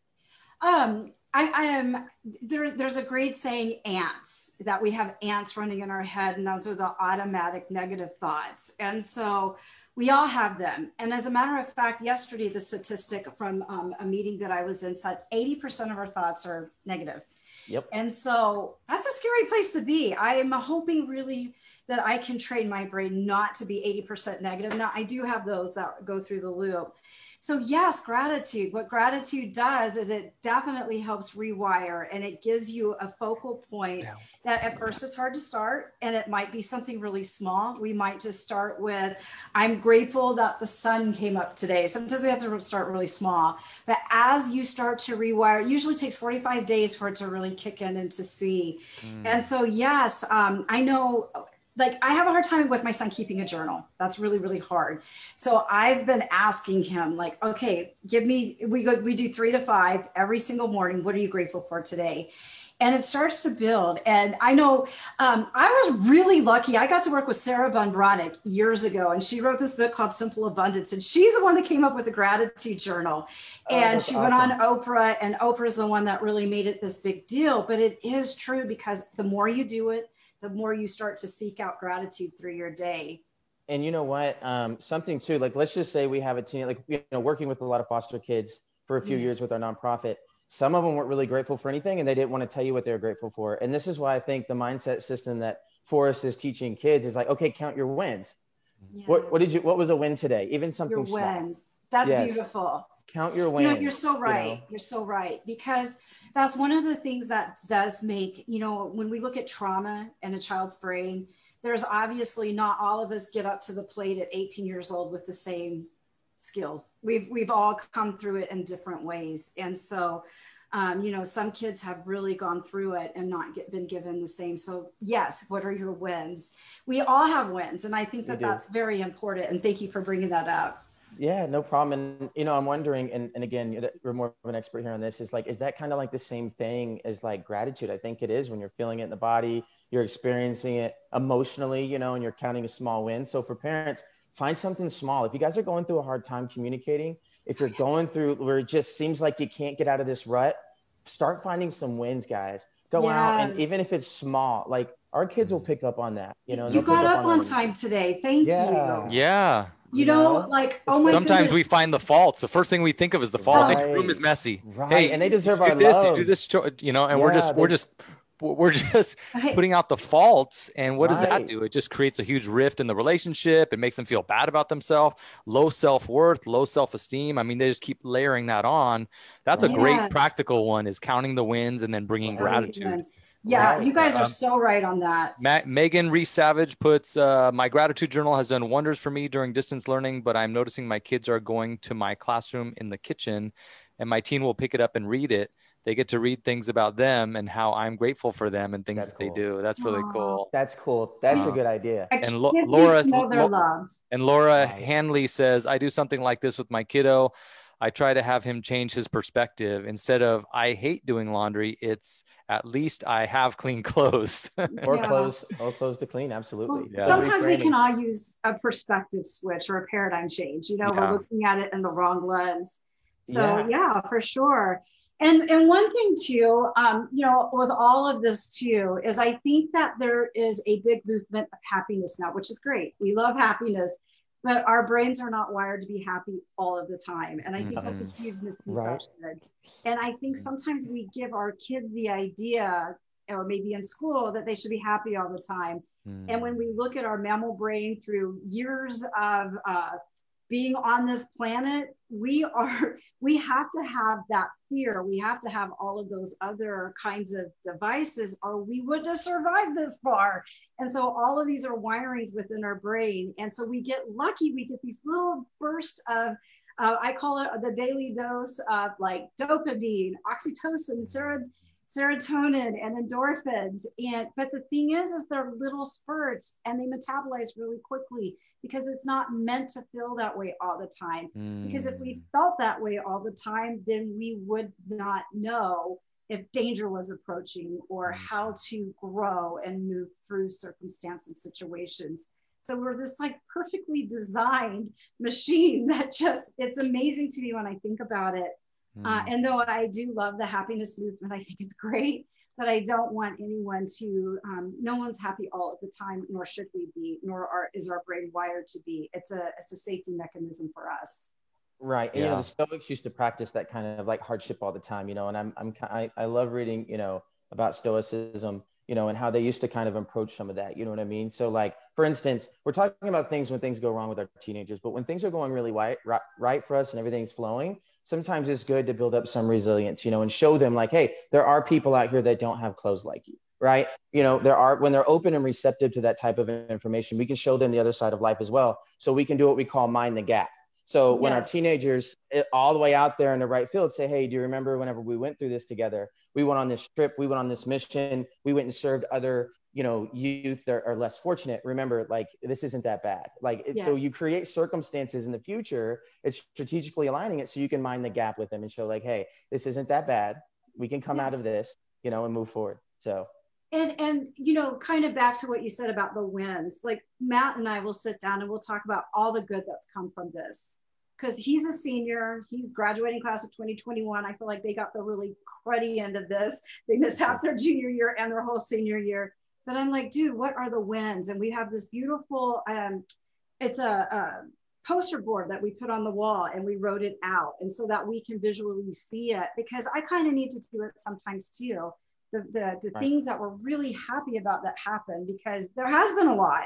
Um, I, I, am there. There's a great saying, ants, that we have ants running in our head, and those are the automatic negative thoughts. And so we all have them. And as a matter of fact, yesterday, the statistic from um, a meeting that I was in said 80% of our thoughts are negative. Yep. And so that's a scary place to be. I am hoping really that I can train my brain not to be 80% negative. Now, I do have those that go through the loop. So, yes, gratitude. What gratitude does is it definitely helps rewire and it gives you a focal point yeah. that at first it's hard to start and it might be something really small. We might just start with, I'm grateful that the sun came up today. Sometimes we have to start really small. But as you start to rewire, it usually takes 45 days for it to really kick in and to see. Mm. And so, yes, um, I know like I have a hard time with my son keeping a journal. That's really really hard. So I've been asking him like, okay, give me we go we do 3 to 5 every single morning. What are you grateful for today? and it starts to build. And I know um, I was really lucky. I got to work with Sarah Ban Breathnach years ago, and she wrote this book called Simple Abundance. And she's the one that came up with the gratitude journal. Oh, and she awesome. went on Oprah, and Oprah's the one that really made it this big deal. But it is true because the more you do it, the more you start to seek out gratitude through your day. And you know what? Um, something too, like let's just say we have a team, like you know, working with a lot of foster kids for a few yes. years with our nonprofit some of them weren't really grateful for anything and they didn't want to tell you what they were grateful for. And this is why I think the mindset system that Forrest is teaching kids is like, okay, count your wins. Yeah. What, what did you, what was a win today? Even something your small. wins. That's yes. beautiful. Count your wins. You know, you're so right. You know? You're so right. Because that's one of the things that does make, you know, when we look at trauma in a child's brain, there's obviously not all of us get up to the plate at 18 years old with the same skills. We've we've all come through it in different ways, and so um, you know some kids have really gone through it and not get, been given the same. So yes, what are your wins? We all have wins, and I think that that's very important. And thank you for bringing that up. Yeah, no problem. And you know, I'm wondering, and, and again, you're more of an expert here on this. Is like, is that kind of like the same thing as like gratitude? I think it is when you're feeling it in the body, you're experiencing it emotionally, you know, and you're counting a small win. So for parents, find something small. If you guys are going through a hard time communicating, if you're going through where it just seems like you can't get out of this rut, start finding some wins, guys. Go yes. out and even if it's small, like our kids will mm-hmm. pick up on that. You know, you got up, up on, on time today. Thank yeah. you. Yeah. You, know, like oh my Sometimes goodness. we find the faults. The first thing we think of is the fault. Right. Hey, room is messy. Right. Hey, and they deserve our this, love. You do this, you know, and yeah, we're just we're just we're [laughs] just right. putting out the faults and what does right. that do it just creates a huge rift in the relationship it makes them feel bad about themselves low self-worth low self-esteem i mean they just keep layering that on that's a yes. great practical one is counting the wins and then bringing oh, gratitude yeah right. you guys are um, so right on that Ma- megan reese savage puts uh, my gratitude journal has done wonders for me during distance learning but i'm noticing my kids are going to my classroom in the kitchen and my teen will pick it up and read it they get to read things about them and how I'm grateful for them and things That's that cool. they do. That's really cool. That's cool. That's a good idea. And Lo- Laura and Laura Hanley says, I do something like this with my kiddo. I try to have him change his perspective instead of I hate doing laundry. It's at least I have clean [laughs] clothes or yeah. clothes or clothes to clean. Absolutely. Well, yeah. Sometimes we can all use a perspective switch or a paradigm change. You know, yeah. we're looking at it in the wrong lens. So yeah, for sure and and one thing too um, you know with all of this too is i think that there is a big movement of happiness now which is great we love happiness but our brains are not wired to be happy all of the time and i think mm-hmm. that's a mm-hmm. huge misconception right. and i think sometimes we give our kids the idea or maybe in school that they should be happy all the time mm. and when we look at our mammal brain through years of uh, being on this planet we are [laughs] we have to have that fear. We have to have all of those other kinds of devices or we wouldn't have survived this far. And so all of these are wirings within our brain. And so we get lucky. We get these little bursts of uh, i call it the daily dose of like dopamine oxytocin serotonin serotonin and endorphins and but the thing is is they're little spurts and they metabolize really quickly because it's not meant to feel that way all the time mm. because if we mm. felt that way all the time then we would not know if danger was approaching or mm. how to grow and move through circumstances and situations so we're this like perfectly designed machine [laughs] that just it's amazing to me when i think about it uh, mm. and though I do love the happiness movement, I think it's great, but I don't want anyone to, um, no one's happy all of the time, nor should we be, nor are, is our brain wired to be. It's a, it's a safety mechanism for us. Right. And, yeah. you know, the Stoics used to practice that kind of like hardship all the time, you know, and I'm, I'm, I, I love reading, you know, about Stoicism you know, and how they used to kind of approach some of that. You know what I mean? So, like, for instance, we're talking about things when things go wrong with our teenagers, but when things are going really right, right for us and everything's flowing, sometimes it's good to build up some resilience, you know, and show them, like, hey, there are people out here that don't have clothes like you, right? You know, there are, when they're open and receptive to that type of information, we can show them the other side of life as well. So, we can do what we call mind the gap. So when yes. our teenagers eh, all the way out there in the right field say, Hey, do you remember whenever we went through this together? We went on this trip, we went on this mission, we went and served other you know youth are, are, less fortunate remember like this isn't that bad like yes. so you create circumstances in the future it's strategically aligning it so you can mind the gap with them and show like hey this isn't that bad we can come yeah. out of this you know and move forward so and and you know kind of back to what you said about the wins like matt and i will sit down and we'll talk about all the good that's come from this because he's a senior he's graduating class of 2021 i feel like they got the really cruddy end of this they missed out their junior year and their whole senior year but I'm like, dude, what are the wins? And we have this beautiful, um, it's a, a poster board that we put on the wall and we wrote it out. And so that we can visually see it because I kind of need to do it sometimes too. The, the, the right. things that we're really happy about that happened because there has been a lot.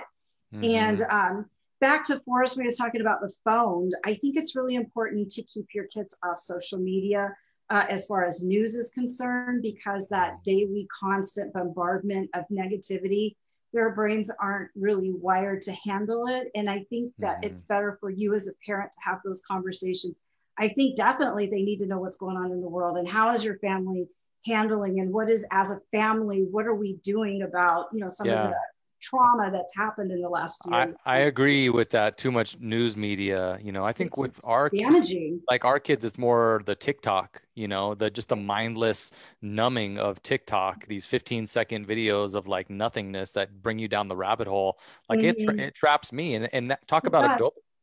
Mm-hmm. And um, back to Forrest, we was talking about the phone. I think it's really important to keep your kids off social media uh, as far as news is concerned, because that daily constant bombardment of negativity, their brains aren't really wired to handle it. And I think that mm-hmm. it's better for you as a parent to have those conversations. I think definitely they need to know what's going on in the world and how is your family handling and what is as a family, what are we doing about, you know, some yeah. of the trauma that's happened in the last year. I, I agree with that. Too much news media, you know, I think it's with our damaging, kids, like our kids, it's more the TikTok, you know, the just the mindless numbing of TikTok, these 15 second videos of like nothingness that bring you down the rabbit hole. Like mm-hmm. it, it traps me. And, and that, talk about yeah. a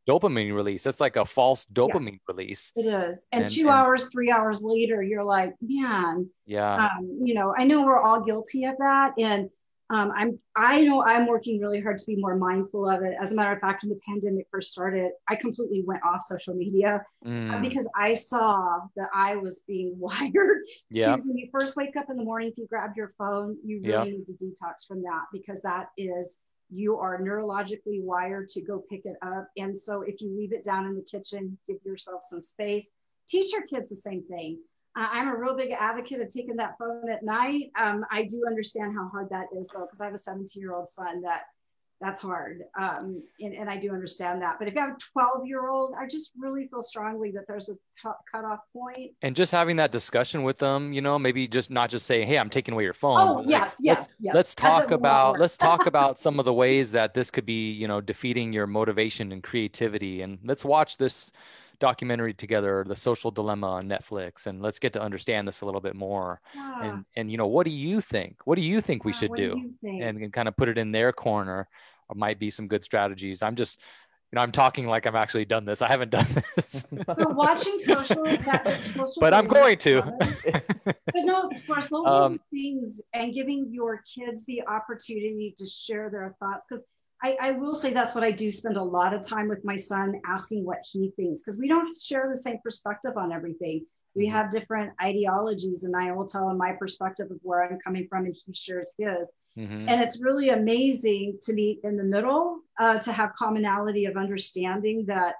dopamine release. That's like a false dopamine yeah, release. It is. And, and two and, hours, three hours later, you're like, man, yeah. Um, you know, I know we're all guilty of that. And um, I'm I know I'm working really hard to be more mindful of it. As a matter of fact, when the pandemic first started, I completely went off social media uh, mm. because I saw that I was being [laughs] wired. Yeah. To, when you first wake up in the morning, if you grab your phone, you really yep. need to detox from that because that is you are neurologically wired to go pick it up. And so if you leave it down in the kitchen, give yourself some space. Teach your kids the same thing. I'm a real big advocate of taking that phone at night. Um, I do understand how hard that is though, because I have a 17 year old son that that's hard. Um, and, and, I do understand that. But if you have a 12 year old, I just really feel strongly that there's a t- cutoff point. And just having that discussion with them, you know, maybe just not just saying, Hey, I'm taking away your phone. Oh yes, yes, let's, yes. Let's talk about, let's [laughs] talk about some of the ways that this could be, you know, defeating your motivation and creativity. And let's watch this, documentary together, The Social Dilemma on Netflix, and let's get to understand this a little bit more. Yeah. And and you know, what do you think? What do you think we should do? do and, and kind of put it in their corner. Or might be some good strategies. I'm just you know, I'm talking like I've actually done this. I haven't done this. [laughs] but watching social, that, social but I'm going to. [laughs] but no, those um, are things, and giving your kids the opportunity to share their thoughts because I, I, will say that's what I do spend a lot of time with my son asking what he thinks because we don't share the same perspective on everything. We mm-hmm. have different ideologies, and I will tell him my perspective of where I'm coming from, and he shares his. Mm-hmm. And it's really amazing to meet in the middle, uh, to have commonality of understanding that.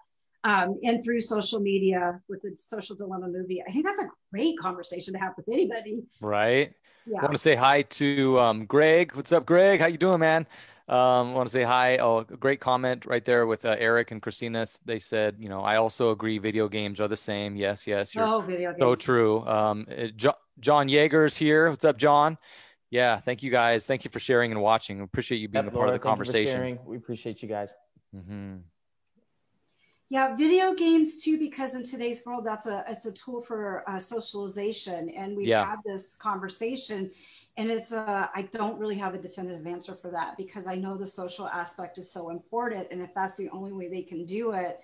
Um, and through social media with the social dilemma movie, I think that's a great conversation to have with anybody. Right. Yeah. I want to say hi to um, Greg. What's up, Greg? How you doing, man? Um, I want to say hi. Oh, great comment right there with uh, Eric and Christina. They said, you know, I also agree. Video games are the same. Yes, yes. You're oh, video games. So true. Um, uh, jo- John Yeager's here. What's up, John? Yeah, thank you guys. Thank you for sharing and watching. appreciate you being yep, a part Laura, of the conversation. We appreciate you guys. Mm-hmm. Yeah, video games too, because in today's world, that's a it's a tool for uh, socialization, and we've yeah. had this conversation and it's uh, i don't really have a definitive answer for that because i know the social aspect is so important. And if that's the only way they can do it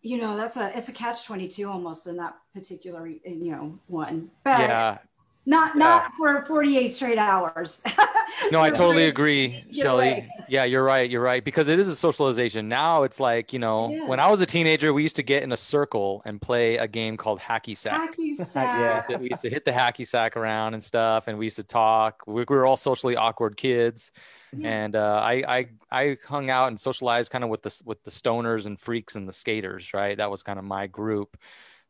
you know that's a it's a catch 22 almost in that particular you know one. But yeah not not for 48 straight hours. [laughs] No i totally agree shelly. yeah you're right you're right because it is a socialization. Now it's like you know when i was a teenager we used to get in a circle and play a game called hacky sack. Hacky [laughs] sack. yeah we used to hit the hacky sack around and stuff and we used to talk. We, we were all socially awkward kids yeah. and uh, I, I i hung out and socialized kind of with the with the stoners and freaks and the skaters right? That was kind of my group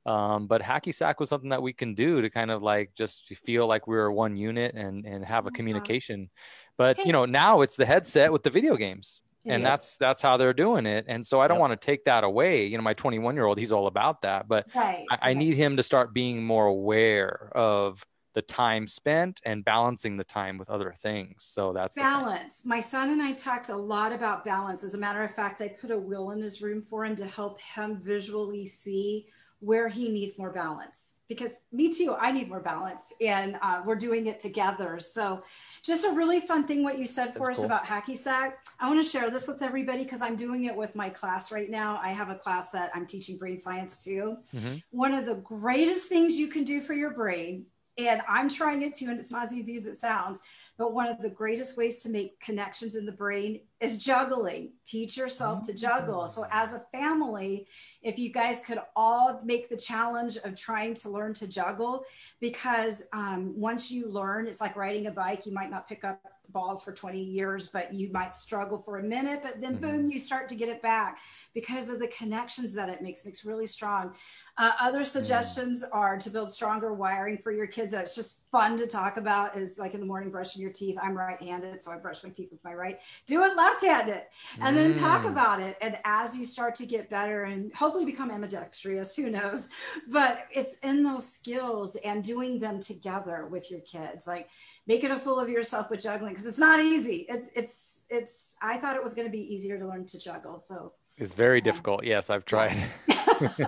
um, but hacky sack was something that we can do to kind of like just feel like we're one unit and and have a communication. But you know, now it's the headset with the video games. And yeah. that's that's how they're doing it. And so I don't yep. want to take that away. You know, my 21 year old, he's all about that. But right, I, I need him to start being more aware of the time spent and balancing the time with other things. So that's balance. My son and I talked a lot about balance. As a matter of fact, I put a wheel in his room for him to help him visually see where he needs more balance. Because me too i need more balance and uh, we're doing it together. So just a really fun thing what you said for That's us cool. about hacky sack. I want to share this with everybody because i'm doing it with my class right now. I have a class that i'm teaching brain science to. Mm-hmm. one of the greatest things you can do for your brain and i'm trying it too and it's not as easy as it sounds but one of the greatest ways to make connections in the brain is juggling teach yourself mm-hmm. to juggle so as a family if you guys could all make the challenge of trying to learn to juggle because um, once you learn it's like riding a bike you might not pick up balls for 20 years but you might struggle for a minute but then mm-hmm. boom you start to get it back because of the connections that it makes makes really strong uh, other mm. suggestions mm. are to build stronger wiring for your kids that it's just fun to talk about is like in the morning brushing your teeth i'm right-handed so i brush my teeth with my right do it left-handed and mm. then talk mm. about it and as you start to get better and hopefully become ambidextrous who knows but it's in those skills and doing them together with your kids like making a fool of yourself with juggling because it's not easy it's it's it's i thought it was going to be easier to learn to juggle so it's very um, difficult yes i've tried [laughs] [laughs]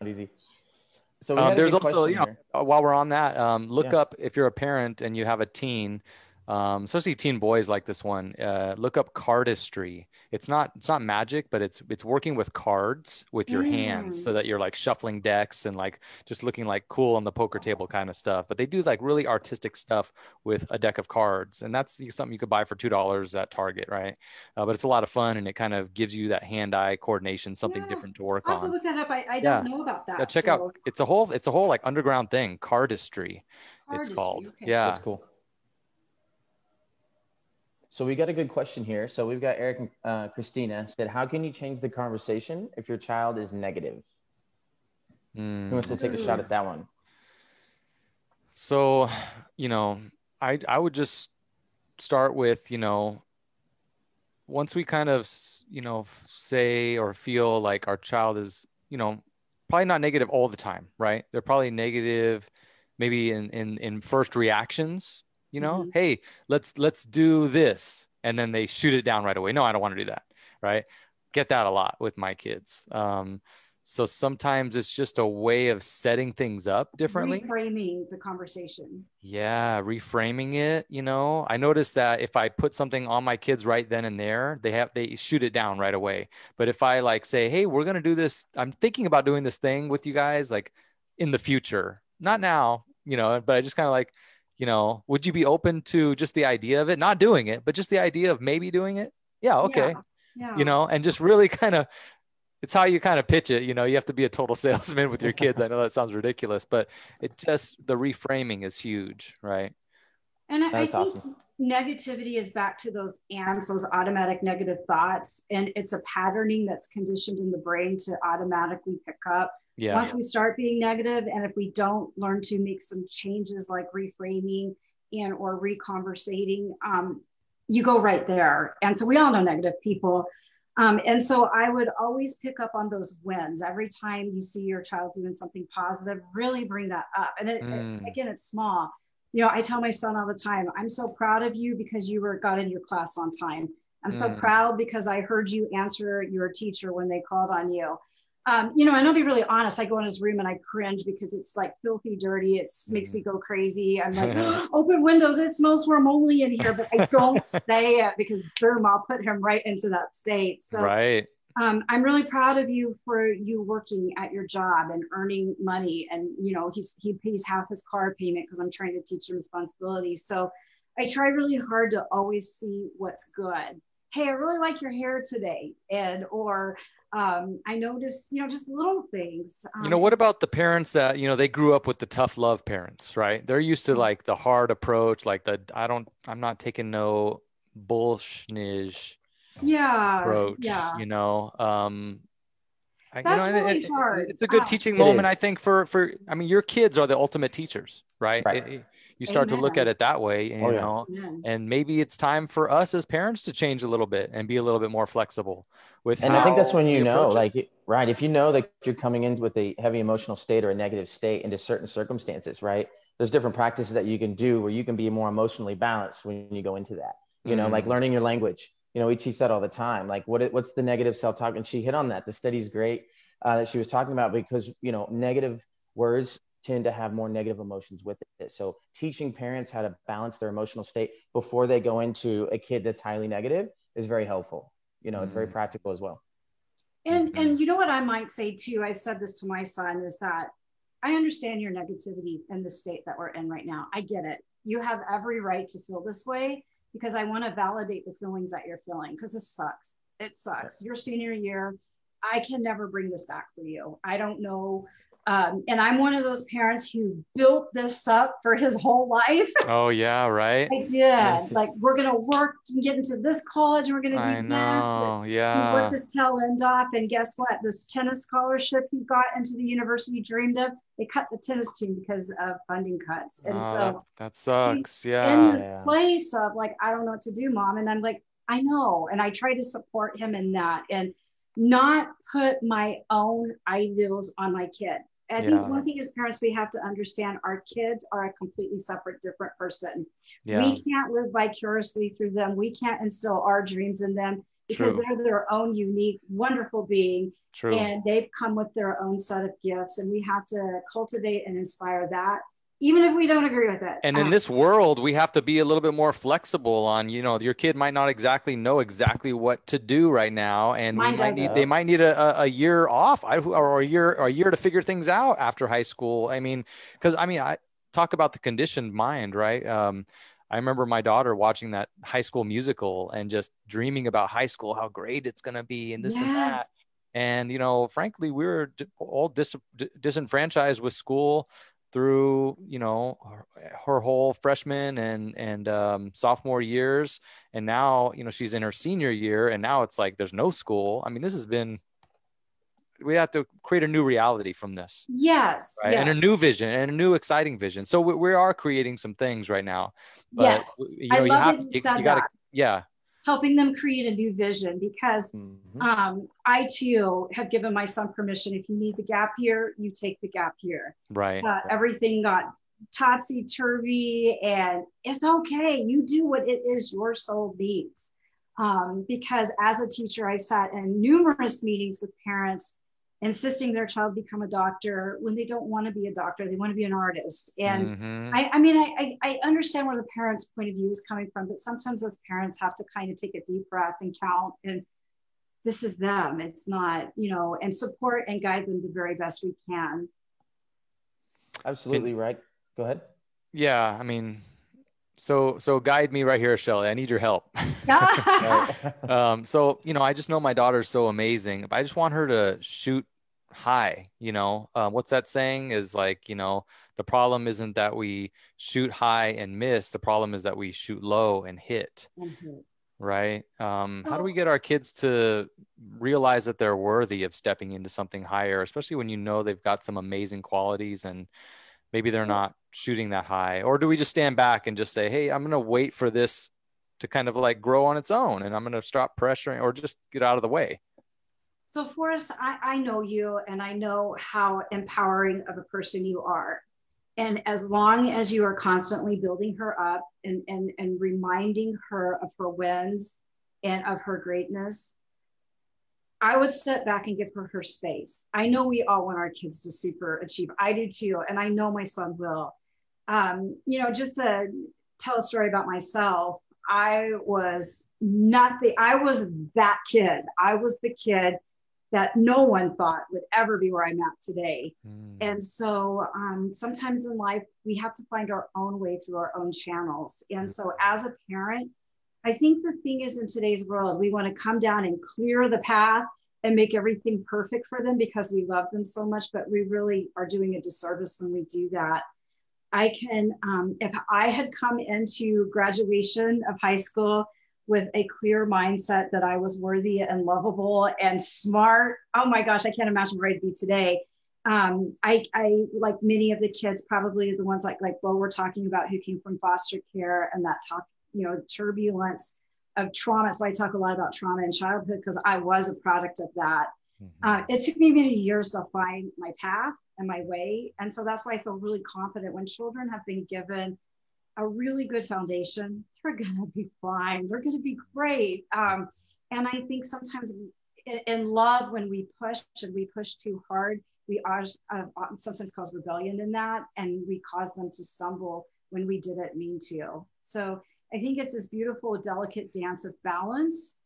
not easy. So um, there's also, you know, here. while we're on that, um, look yeah. up if you're a parent and you have a teen, um, especially teen boys like this one. Uh, look up cardistry it's not it's not magic but it's it's working with cards with your mm. hands so mm. that you're like shuffling decks and like just looking like cool on the poker table kind of stuff but they do like really artistic stuff with a deck of cards and that's something you could buy for two dollars at target right uh, but it's a lot of fun and it kind of gives you that hand-eye coordination something yeah. different to work I'll on to look that up i, I don't know about that yeah, check so. out it's a whole it's a whole like underground thing cardistry, cardistry it's called okay. yeah that's cool so we got a good question here. So we've got Eric and uh, Christina said, how can you change the conversation if your child is negative? Mm. Who wants to take a shot at that one? So, you know, I I would just start with, you know, once we kind of, you know, say or feel like our child is, you know, probably not negative all the time, right? They're probably negative maybe in in in first reactions you know mm-hmm. hey let's let's do this and then they shoot it down right away. No i don't want to do that right? Get that a lot with my kids. Um, so sometimes it's just a way of setting things up differently. Reframing the conversation. Yeah reframing it you know? I noticed that if i put something on my kids right then and there they have they shoot it down right away. But if i like say hey we're going to do this i'm thinking about doing this thing with you guys like in the future. Not now you know but i just kind of like you know, would you be open to just the idea of it, not doing it, but just the idea of maybe doing it? Yeah, okay. Yeah, yeah. You know, and just really kind of it's how you kind of pitch it. You know, you have to be a total [laughs] salesman with your kids. I know that sounds ridiculous, but it just the reframing is huge, right? And I, I think awesome. negativity is back to those ants, those automatic negative thoughts. And it's a patterning that's conditioned in the brain to automatically pick up yeah. once we start being negative and if we don't learn to make some changes like reframing and or reconversating um, you go right there. And so we all know negative people. Um, and so i would always pick up on those wins. Every time you see your child doing something positive really bring that up. And it, mm. it's, again it's small. You know i tell my son all the time i'm so proud of you because you were got in your class on time. I'm mm. so proud because i heard you answer your teacher when they called on you um, you know, and I'll be really honest. I go in his room and I cringe because it's like filthy dirty. It makes me go crazy. I'm like, [laughs] open windows. It smells moly in here, but I don't [laughs] say it because boom, I'll put him right into that state. So, right. Um, I'm really proud of you for you working at your job and earning money. And you know, he's he pays half his car payment because I'm trying to teach him responsibility. So, I try really hard to always see what's good hey i really like your hair today and or um, i noticed you know just little things um, you know what about the parents that you know they grew up with the tough love parents right they're used to like the hard approach like the i don't i'm not taking no bullshit yeah approach yeah you know um That's you know, really it, hard. It's a good teaching moment, I think, for for. I mean, your kids are the ultimate teachers, right? right. It, you start Amen. to look at it that way, you oh, yeah. know, Amen. and maybe it's time for us as parents to change a little bit and be a little bit more flexible with. And I think that's when you know, like, right, if you know that you're coming in with a heavy emotional state or a negative state into certain circumstances, right? There's different practices that you can do where you can be more emotionally balanced when you go into that. You know, mm. like learning your language you know, we teach that all the time. Like, what what's the negative self talk? And she hit on that. The study's great uh, that she was talking about because you know, negative words tend to have more negative emotions with it. So, teaching parents how to balance their emotional state before they go into a kid that's highly negative is very helpful. You know, mm-hmm. it's very mm-hmm. practical as well. And mm-hmm. and you know what I might say too. I've said this to my son is that I understand your negativity in the state that we're in right now. I get it. You have every right to feel this way because I want to validate the feelings that you're feeling because this sucks. It sucks. Your senior year, I can never bring this back for you. I don't know um, and I'm one of those parents who built this up for his whole life. [laughs] Oh yeah, right. I did. Like we're gonna work and get into this college, and we're gonna do I know. this. Yeah. He worked his tail end off, and guess what? This tennis scholarship he got into the university he dreamed of, they cut the tennis team because of funding cuts. And oh, so that, that sucks. yeah. In this yeah. place of like, I don't know what to do, mom. And I'm like, I know. And I try to support him in that and not put my own ideals on my kid. I yeah. think one thing as parents, we have to understand our kids are a completely separate, different person. Yeah. We can't live vicariously through them. We can't instill our dreams in them because True. they're their own unique, wonderful being. True. And they've come with their own set of gifts. And we have to cultivate and inspire that even if we don't agree with it. And in um, this world, we have to be a little bit more flexible on, you know, your kid might not exactly know exactly what to do right now. And we might need, they might need a, a year off or a year, or a year to figure things out after high school. I mean, cause I mean, I talk about the conditioned mind, right? Um, I remember my daughter watching that high school musical and just dreaming about high school, how great it's going to be and this yes. and that. And, you know, frankly, we were all dis- disenfranchised with school through you know her, her whole freshman and and um, sophomore years. And now you know she's in her senior year and now it's like there's no school. I mean this has been we have to create a new reality from this. Yes, right? yes. and a new vision and a new exciting vision. So we, we are creating some things right now. But yes you know, I love you have you, you, you gotta yeah helping them create a new vision because mm-hmm. um, I too have given my son permission. If you need the gap year, you take the gap year. Right. Uh, everything got topsy turvy, and it's okay. You do what it is your soul needs. Um, because as a teacher, I've sat in numerous meetings with parents insisting their child become a doctor when they don't want to be a doctor they want to be an artist. And mm-hmm. I, I, mean I, I understand where the parents point of view is coming from but sometimes as parents have to kind of take a deep breath and count and this is them it's not you know and support and guide them the very best we can. Absolutely and, right. Go ahead. Yeah i mean so so guide me right here shelly. I need your help. [laughs] Um, so you know i just know my daughter's so amazing i just want her to shoot high you know? Um, what's that saying? Is like you know the problem isn't that we shoot high and miss. The problem is that we shoot low and hit. Mm-hmm. right? Um, how do we get our kids to realize that they're worthy of stepping into something higher especially when you know they've got some amazing qualities and maybe they're not shooting that high or do we just stand back and just say hey i'm going to wait for this to kind of like grow on its own and i'm going to stop pressuring or just get out of the way? So forrest I, I know you and i know how empowering of a person you are. And as long as you are constantly building her up and, and, and reminding her of her wins and of her greatness I would step back and give her her space. I know we all want our kids to super achieve. I do too. And I know my son will. Um, you know, just to tell a story about myself, I was not the, I was that kid. I was the kid that no one thought would ever be where I'm at today. Mm. And so um, sometimes in life, we have to find our own way through our own channels. And so as a parent, I think the thing is in today's world, we want to come down and clear the path and make everything perfect for them because we love them so much, but we really are doing a disservice when we do that. I can, um, if I had come into graduation of high school with a clear mindset that I was worthy and lovable and smart. Oh my gosh, I can't imagine where I'd be today. Um, I, I, like many of the kids, probably the ones like like Bo were talking about who came from foster care and that talk, you know, turbulence of trauma. That's why I talk a lot about trauma in childhood because I was a product of that. Mm-hmm. Uh, it took me many years to find my path and my way, and so that's why I feel really confident when children have been given a really good foundation, they're going to be fine. They're going to be great. Um, and I think sometimes in, in, love, when we push and we push too hard, we are uh, sometimes cause rebellion in that, and we cause them to stumble when we didn't mean to. So I think it's this beautiful, delicate dance of balance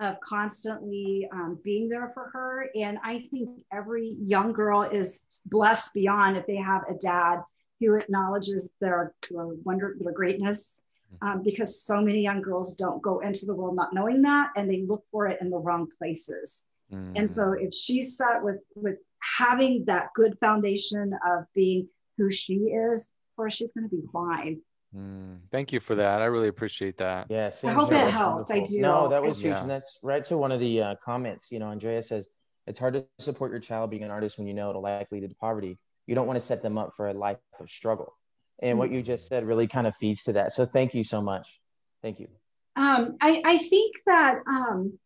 of constantly um, being there for her. And I think every young girl is blessed beyond if they have a dad who acknowledges their, their wonder, their greatness, mm-hmm. um, because so many young girls don't go into the world not knowing that, and they look for it in the wrong places. Mm. And so, if she's set with with having that good foundation of being who she is, for she's going to be fine. Mm, thank you for that. I really appreciate that. Yeah, I hope it helped. I do. No, that was huge, yeah. and that's right to one of the uh, comments. You know, Andrea says it's hard to support your child being an artist when you know it'll likely lead to poverty you don't want to set them up for a life of struggle. And what you just said really kind of feeds to that. So thank you so much. Thank you. Um, I, I think that um,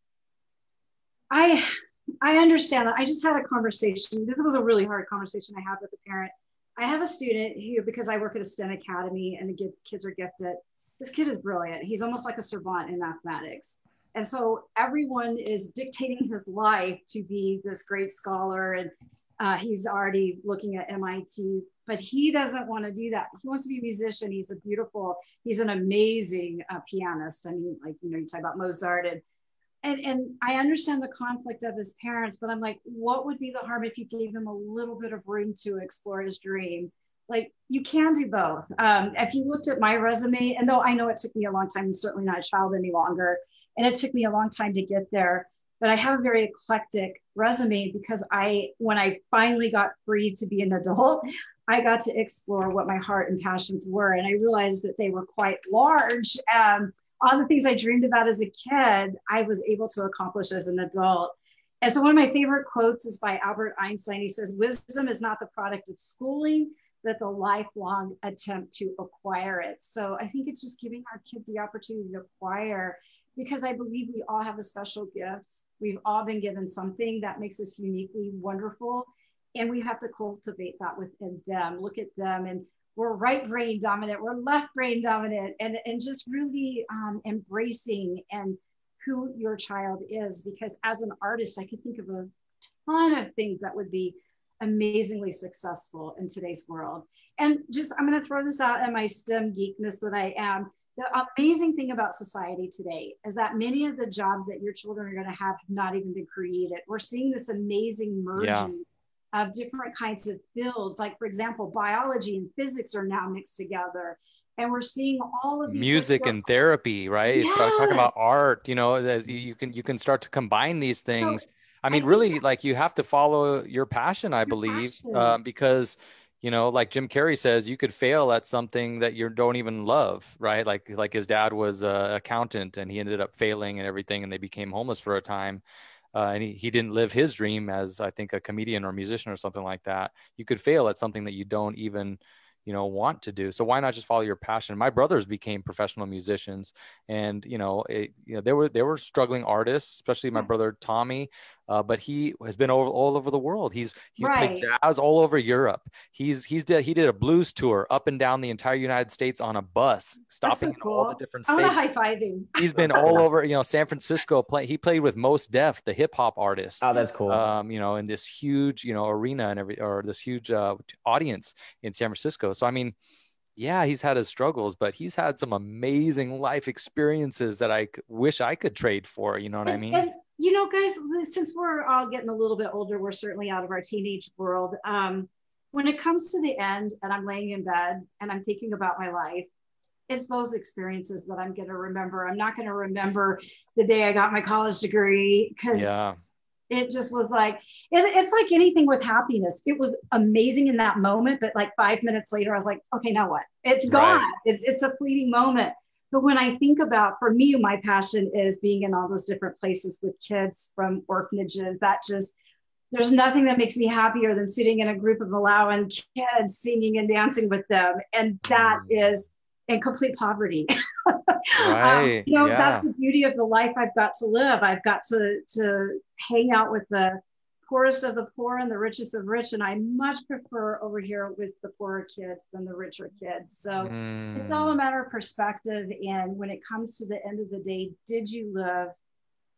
I I understand that. I just had a conversation. This was a really hard conversation I had with a parent. I have a student who, because I work at a STEM academy and the kids, kids are gifted, this kid is brilliant. He's almost like a savant in mathematics. And so everyone is dictating his life to be this great scholar and uh, he's already looking at MIT, but he doesn't want to do that. He wants to be a musician. He's a beautiful, he's an amazing uh, pianist. I mean, like, you know, you talk about Mozart and, and, and I understand the conflict of his parents, but I'm like, what would be the harm if you gave him a little bit of room to explore his dream? Like you can do both. Um, if you looked at my resume, and though I know it took me a long time, I'm certainly not a child any longer, and it took me a long time to get there, but I have a very eclectic resume because I, when I finally got free to be an adult, I got to explore what my heart and passions were. And I realized that they were quite large. Um, all the things I dreamed about as a kid, I was able to accomplish as an adult. And so, one of my favorite quotes is by Albert Einstein. He says, Wisdom is not the product of schooling, but the lifelong attempt to acquire it. So, I think it's just giving our kids the opportunity to acquire because I believe we all have a special gift. We've all been given something that makes us uniquely wonderful. And we have to cultivate that within them, look at them, and we're right brain dominant, we're left brain dominant, and, and just really um, embracing and who your child is. Because as an artist, I can think of a ton of things that would be amazingly successful in today's world. And just, I'm going to throw this out in my STEM geekness that I am the amazing thing about society today is that many of the jobs that your children are going to have have not even been created. We're seeing this amazing merging yeah. Of different kinds of fields. Like, for example, biology and physics are now mixed together. And we're seeing all of these music and therapy, right? Yes. So talking about art, you know, you can you can start to combine these things. So, I mean, I really, like you have to follow your passion, I your believe, passion. Um, because you know like jim carrey says you could fail at something that you don't even love right like like his dad was a accountant and he ended up failing and everything and they became homeless for a time uh, and he, he didn't live his dream as i think a comedian or musician or something like that you could fail at something that you don't even you know want to do. So why not just follow your passion? My brothers became professional musicians and you know it, you know they were they were struggling artists especially my brother tommy uh, but he has been over, all over the world. He's he's right. played jazz all over Europe. He's he's did he did a blues tour up and down the entire United States on a bus, stopping so cool. in all the different states. high fiving. he's been all over, you know, San Francisco. Play he played with Mos Def, the hip hop artist. Oh, that's cool. Um, you know, in this huge you know arena and every or this huge uh, audience in San Francisco. So I mean yeah, he's had his struggles, but he's had some amazing life experiences that I wish I could trade for. You know what and, I mean? And you know, guys, since we're all getting a little bit older, we're certainly out of our teenage world. Um, when it comes to the end and I'm laying in bed and I'm thinking about my life, it's those experiences that I'm going to remember. I'm not going to remember the day I got my college degree because yeah. it just was like, it's, it's like anything with happiness. It was amazing in that moment, but like five minutes later, I was like, okay, now what? It's gone. Right. It's, it's a fleeting moment. But when I think about, for me, my passion is being in all those different places with kids from orphanages. That just, there's nothing that makes me happier than sitting in a group of Malawian kids singing and dancing with them. And that mm. is in complete poverty. [laughs] Um, right. um, you know, yeah. that's the beauty of the life I've got to live. I've got to to hang out with the poorest of the poor and the richest of rich. And I much prefer over here with the poorer kids than the richer kids. So mm. it's all a matter of perspective. And when it comes to the end of the day, did you live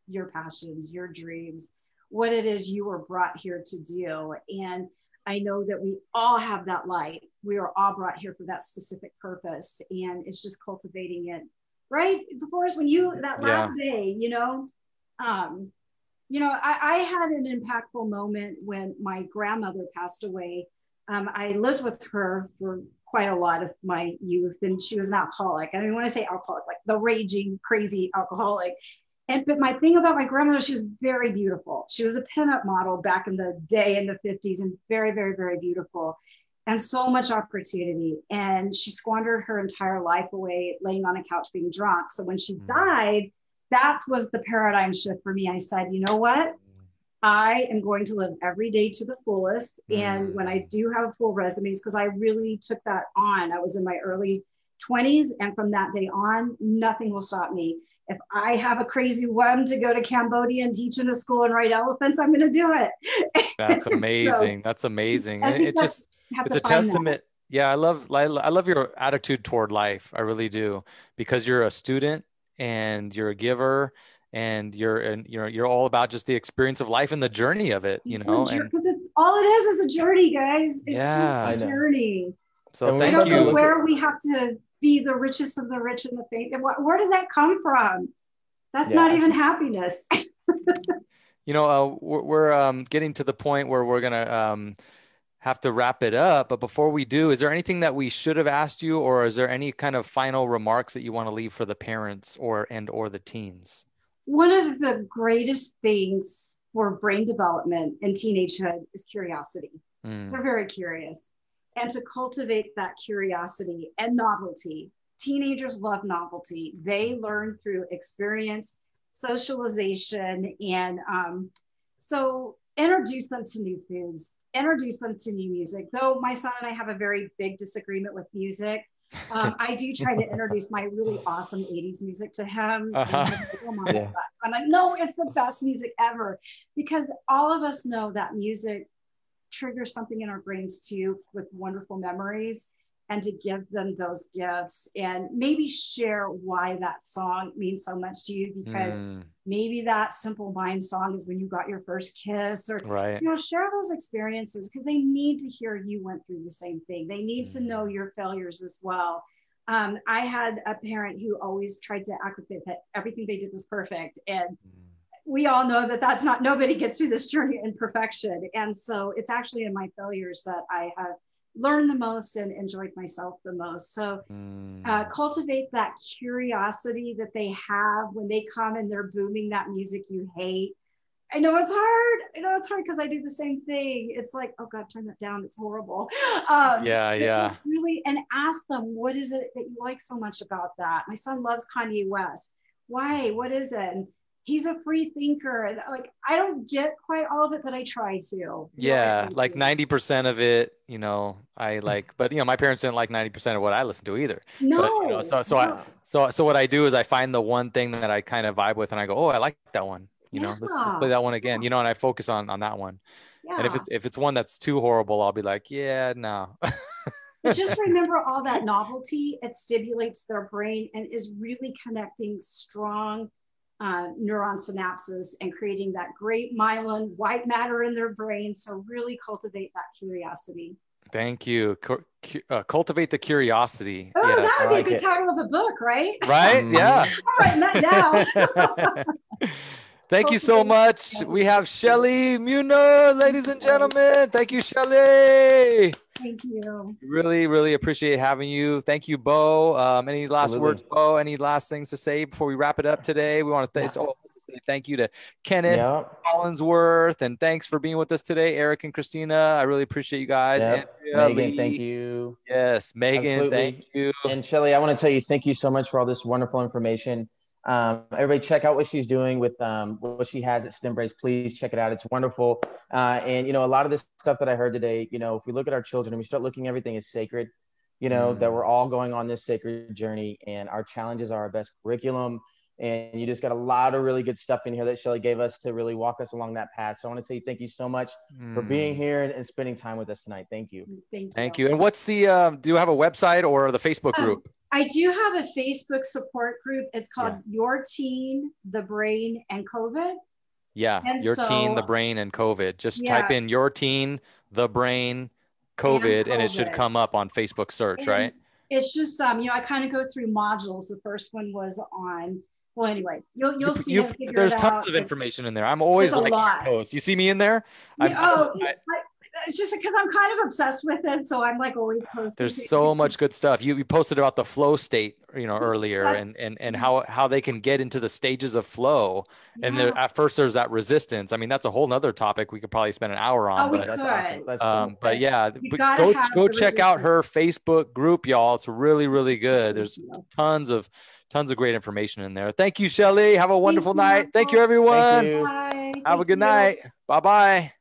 your passions, your dreams, what it is you were brought here to do? And I know that we all have that light. We are all brought here for that specific purpose. And it's just cultivating it. Right? Before us, when you, that last yeah. day, you know, um, you know, I, I, had an impactful moment when my grandmother passed away. Um, I lived with her for quite a lot of my youth, and she was an alcoholic. I mean, when I say alcoholic, like the raging, crazy alcoholic. And but my thing about my grandmother, she was very beautiful. She was a pinup model back in the day in the 50s, and very, very, very beautiful, and so much opportunity. And she squandered her entire life away laying on a couch being drunk. So when she mm. died that was the paradigm shift for me. I said, you know what? I am going to live every day to the fullest. And when I mm. do have full resumes, because I really took that on, I was in my early 20s. And from that day on, nothing will stop me. If I have a crazy one to go to Cambodia and teach in a school and ride elephants, I'm going to do it. [laughs] That's amazing. so, that's amazing. And it just, it's a testament. That. Yeah, I love, I love your attitude toward life. I really do, because you're a student and you're a giver and you're and you're you're all about just the experience of life and the journey of it you know and, all it is is a journey guys. It's yeah, just a journey. So and thank I don't you. know where we have to be the richest of the rich and the faint where did that come from? That's yeah. not even happiness. [laughs] You know uh, we're, we're um, getting to the point where we're gonna um, have to wrap it up. But before we do, is there anything that we should have asked you, or is there any kind of final remarks that you want to leave for the parents or and or the teens? One of the greatest things for brain development in teenagehood is curiosity. Mm. They're very curious. And to cultivate that curiosity and novelty. Teenagers love novelty. They learn through experience, socialization, and um, so introduce them to new foods introduce them to new music. Though my son and I have a very big disagreement with music, um, [laughs] I do try to introduce my really awesome 80s music to him. Uh-huh. Like, [laughs] yeah. I'm like, no, it's the best music ever. Because all of us know that music triggers something in our brains too with wonderful memories and to give them those gifts and maybe share why that song means so much to you because mm. maybe that simple mind song is when you got your first kiss or right. you know share those experiences because they need to hear you went through the same thing they need mm. to know mm. your failures as well um, i had a parent who always tried to advocate that everything they did was perfect and mm. we all know that that's not nobody gets through this journey in perfection and so it's actually in my failures that i have learned the most and enjoyed myself the most. So mm. uh, cultivate that curiosity that they have when they come and they're booming that music you hate. I know it's hard. I know it's hard because I do the same thing. It's like, oh God, turn that down. It's horrible. [laughs] Um, yeah, yeah. Really, and ask them, what is it that you like so much about that? My son loves Kanye West. Why? What is it? And he's a free thinker. Like I don't get quite all of it, but I try to. Yeah, like ninety percent of it, you know, I [laughs] like. But you know, my parents didn't like ninety percent of what I listen to either. No. But, you know, so so no. I so so what I do is I find the one thing that I kind of vibe with, and I go, oh, I like that one. You know, let's, let's, play that one again. You know, and I focus on on that one. Yeah. And if it's if it's one that's too horrible, I'll be like, yeah, no. just [laughs] remember all that novelty. It stimulates their brain and is really connecting strong uh, neuron synapses and creating that great myelin white matter in their brain. So really cultivate that curiosity. Thank you. Uh, cultivate the curiosity. Oh, yeah, that would be like a good it. title of a book, right? Right? Yeah. I'm writing that down. [laughs] Thank you so much. We have Shelly Munoz, ladies and gentlemen. Thank you, Shelly. Thank you. Really, really appreciate having you. Thank you, Bo. Um, any last Absolutely. words, Bo? Any last things to say before we wrap it up today? We want to thank, yeah. oh, Thank you to Kenneth yep. Collinsworth, and thanks for being with us today, Eric and Christina. I really appreciate you guys. Yep. Andrea, Megan, Lee. thank you. Yes, Megan, Absolutely. thank you. And Shelly, I want to tell you thank you so much for all this wonderful information. Um, everybody, check out what she's doing with um, what she has at STEMbrace. Please check it out. It's wonderful. Uh, and you know, a lot of this stuff that I heard today. You know, if we look at our children and we start looking, everything is sacred. You know, mm. that we're all going on this sacred journey, and our challenges are our best curriculum. And you just got a lot of really good stuff in here that Shelly gave us to really walk us along that path. So I want to tell you thank you so much mm. for being here and, and, spending time with us tonight. Thank you. Thank you. Thank you. And what's the? Um, do you have a website or the Facebook um, group? I do have a Facebook support group. It's called yeah. Your Teen, the Brain, and COVID. Yeah, and Your so, Teen, the Brain, and COVID. Just yes. type in Your Teen, the Brain, COVID, and, COVID. and it should come up on Facebook search, and right? It's just um, you know, I kind of go through modules. The first one was on well, anyway, you'll you'll see. You, there's tons out. of information in there. I'm always like posts. You see me in there? Yeah, oh, I, it's just because I'm kind of obsessed with it, so I'm like always posting. There's so much good stuff. You, you posted about the flow state, you know, earlier, and and and how how they can get into the stages of flow. And there, at first, there's that resistance. I mean, that's a whole nother topic we could probably spend an hour on. Oh, but, that's awesome. That's um, cool. but yeah, but go go check out her Facebook group, y'all. It's really really good. There's tons of tons of great information in there. Thank you, Shelly. Have a wonderful Thank night. You. Thank you, everyone. Thank you. Have a good night. Bye bye.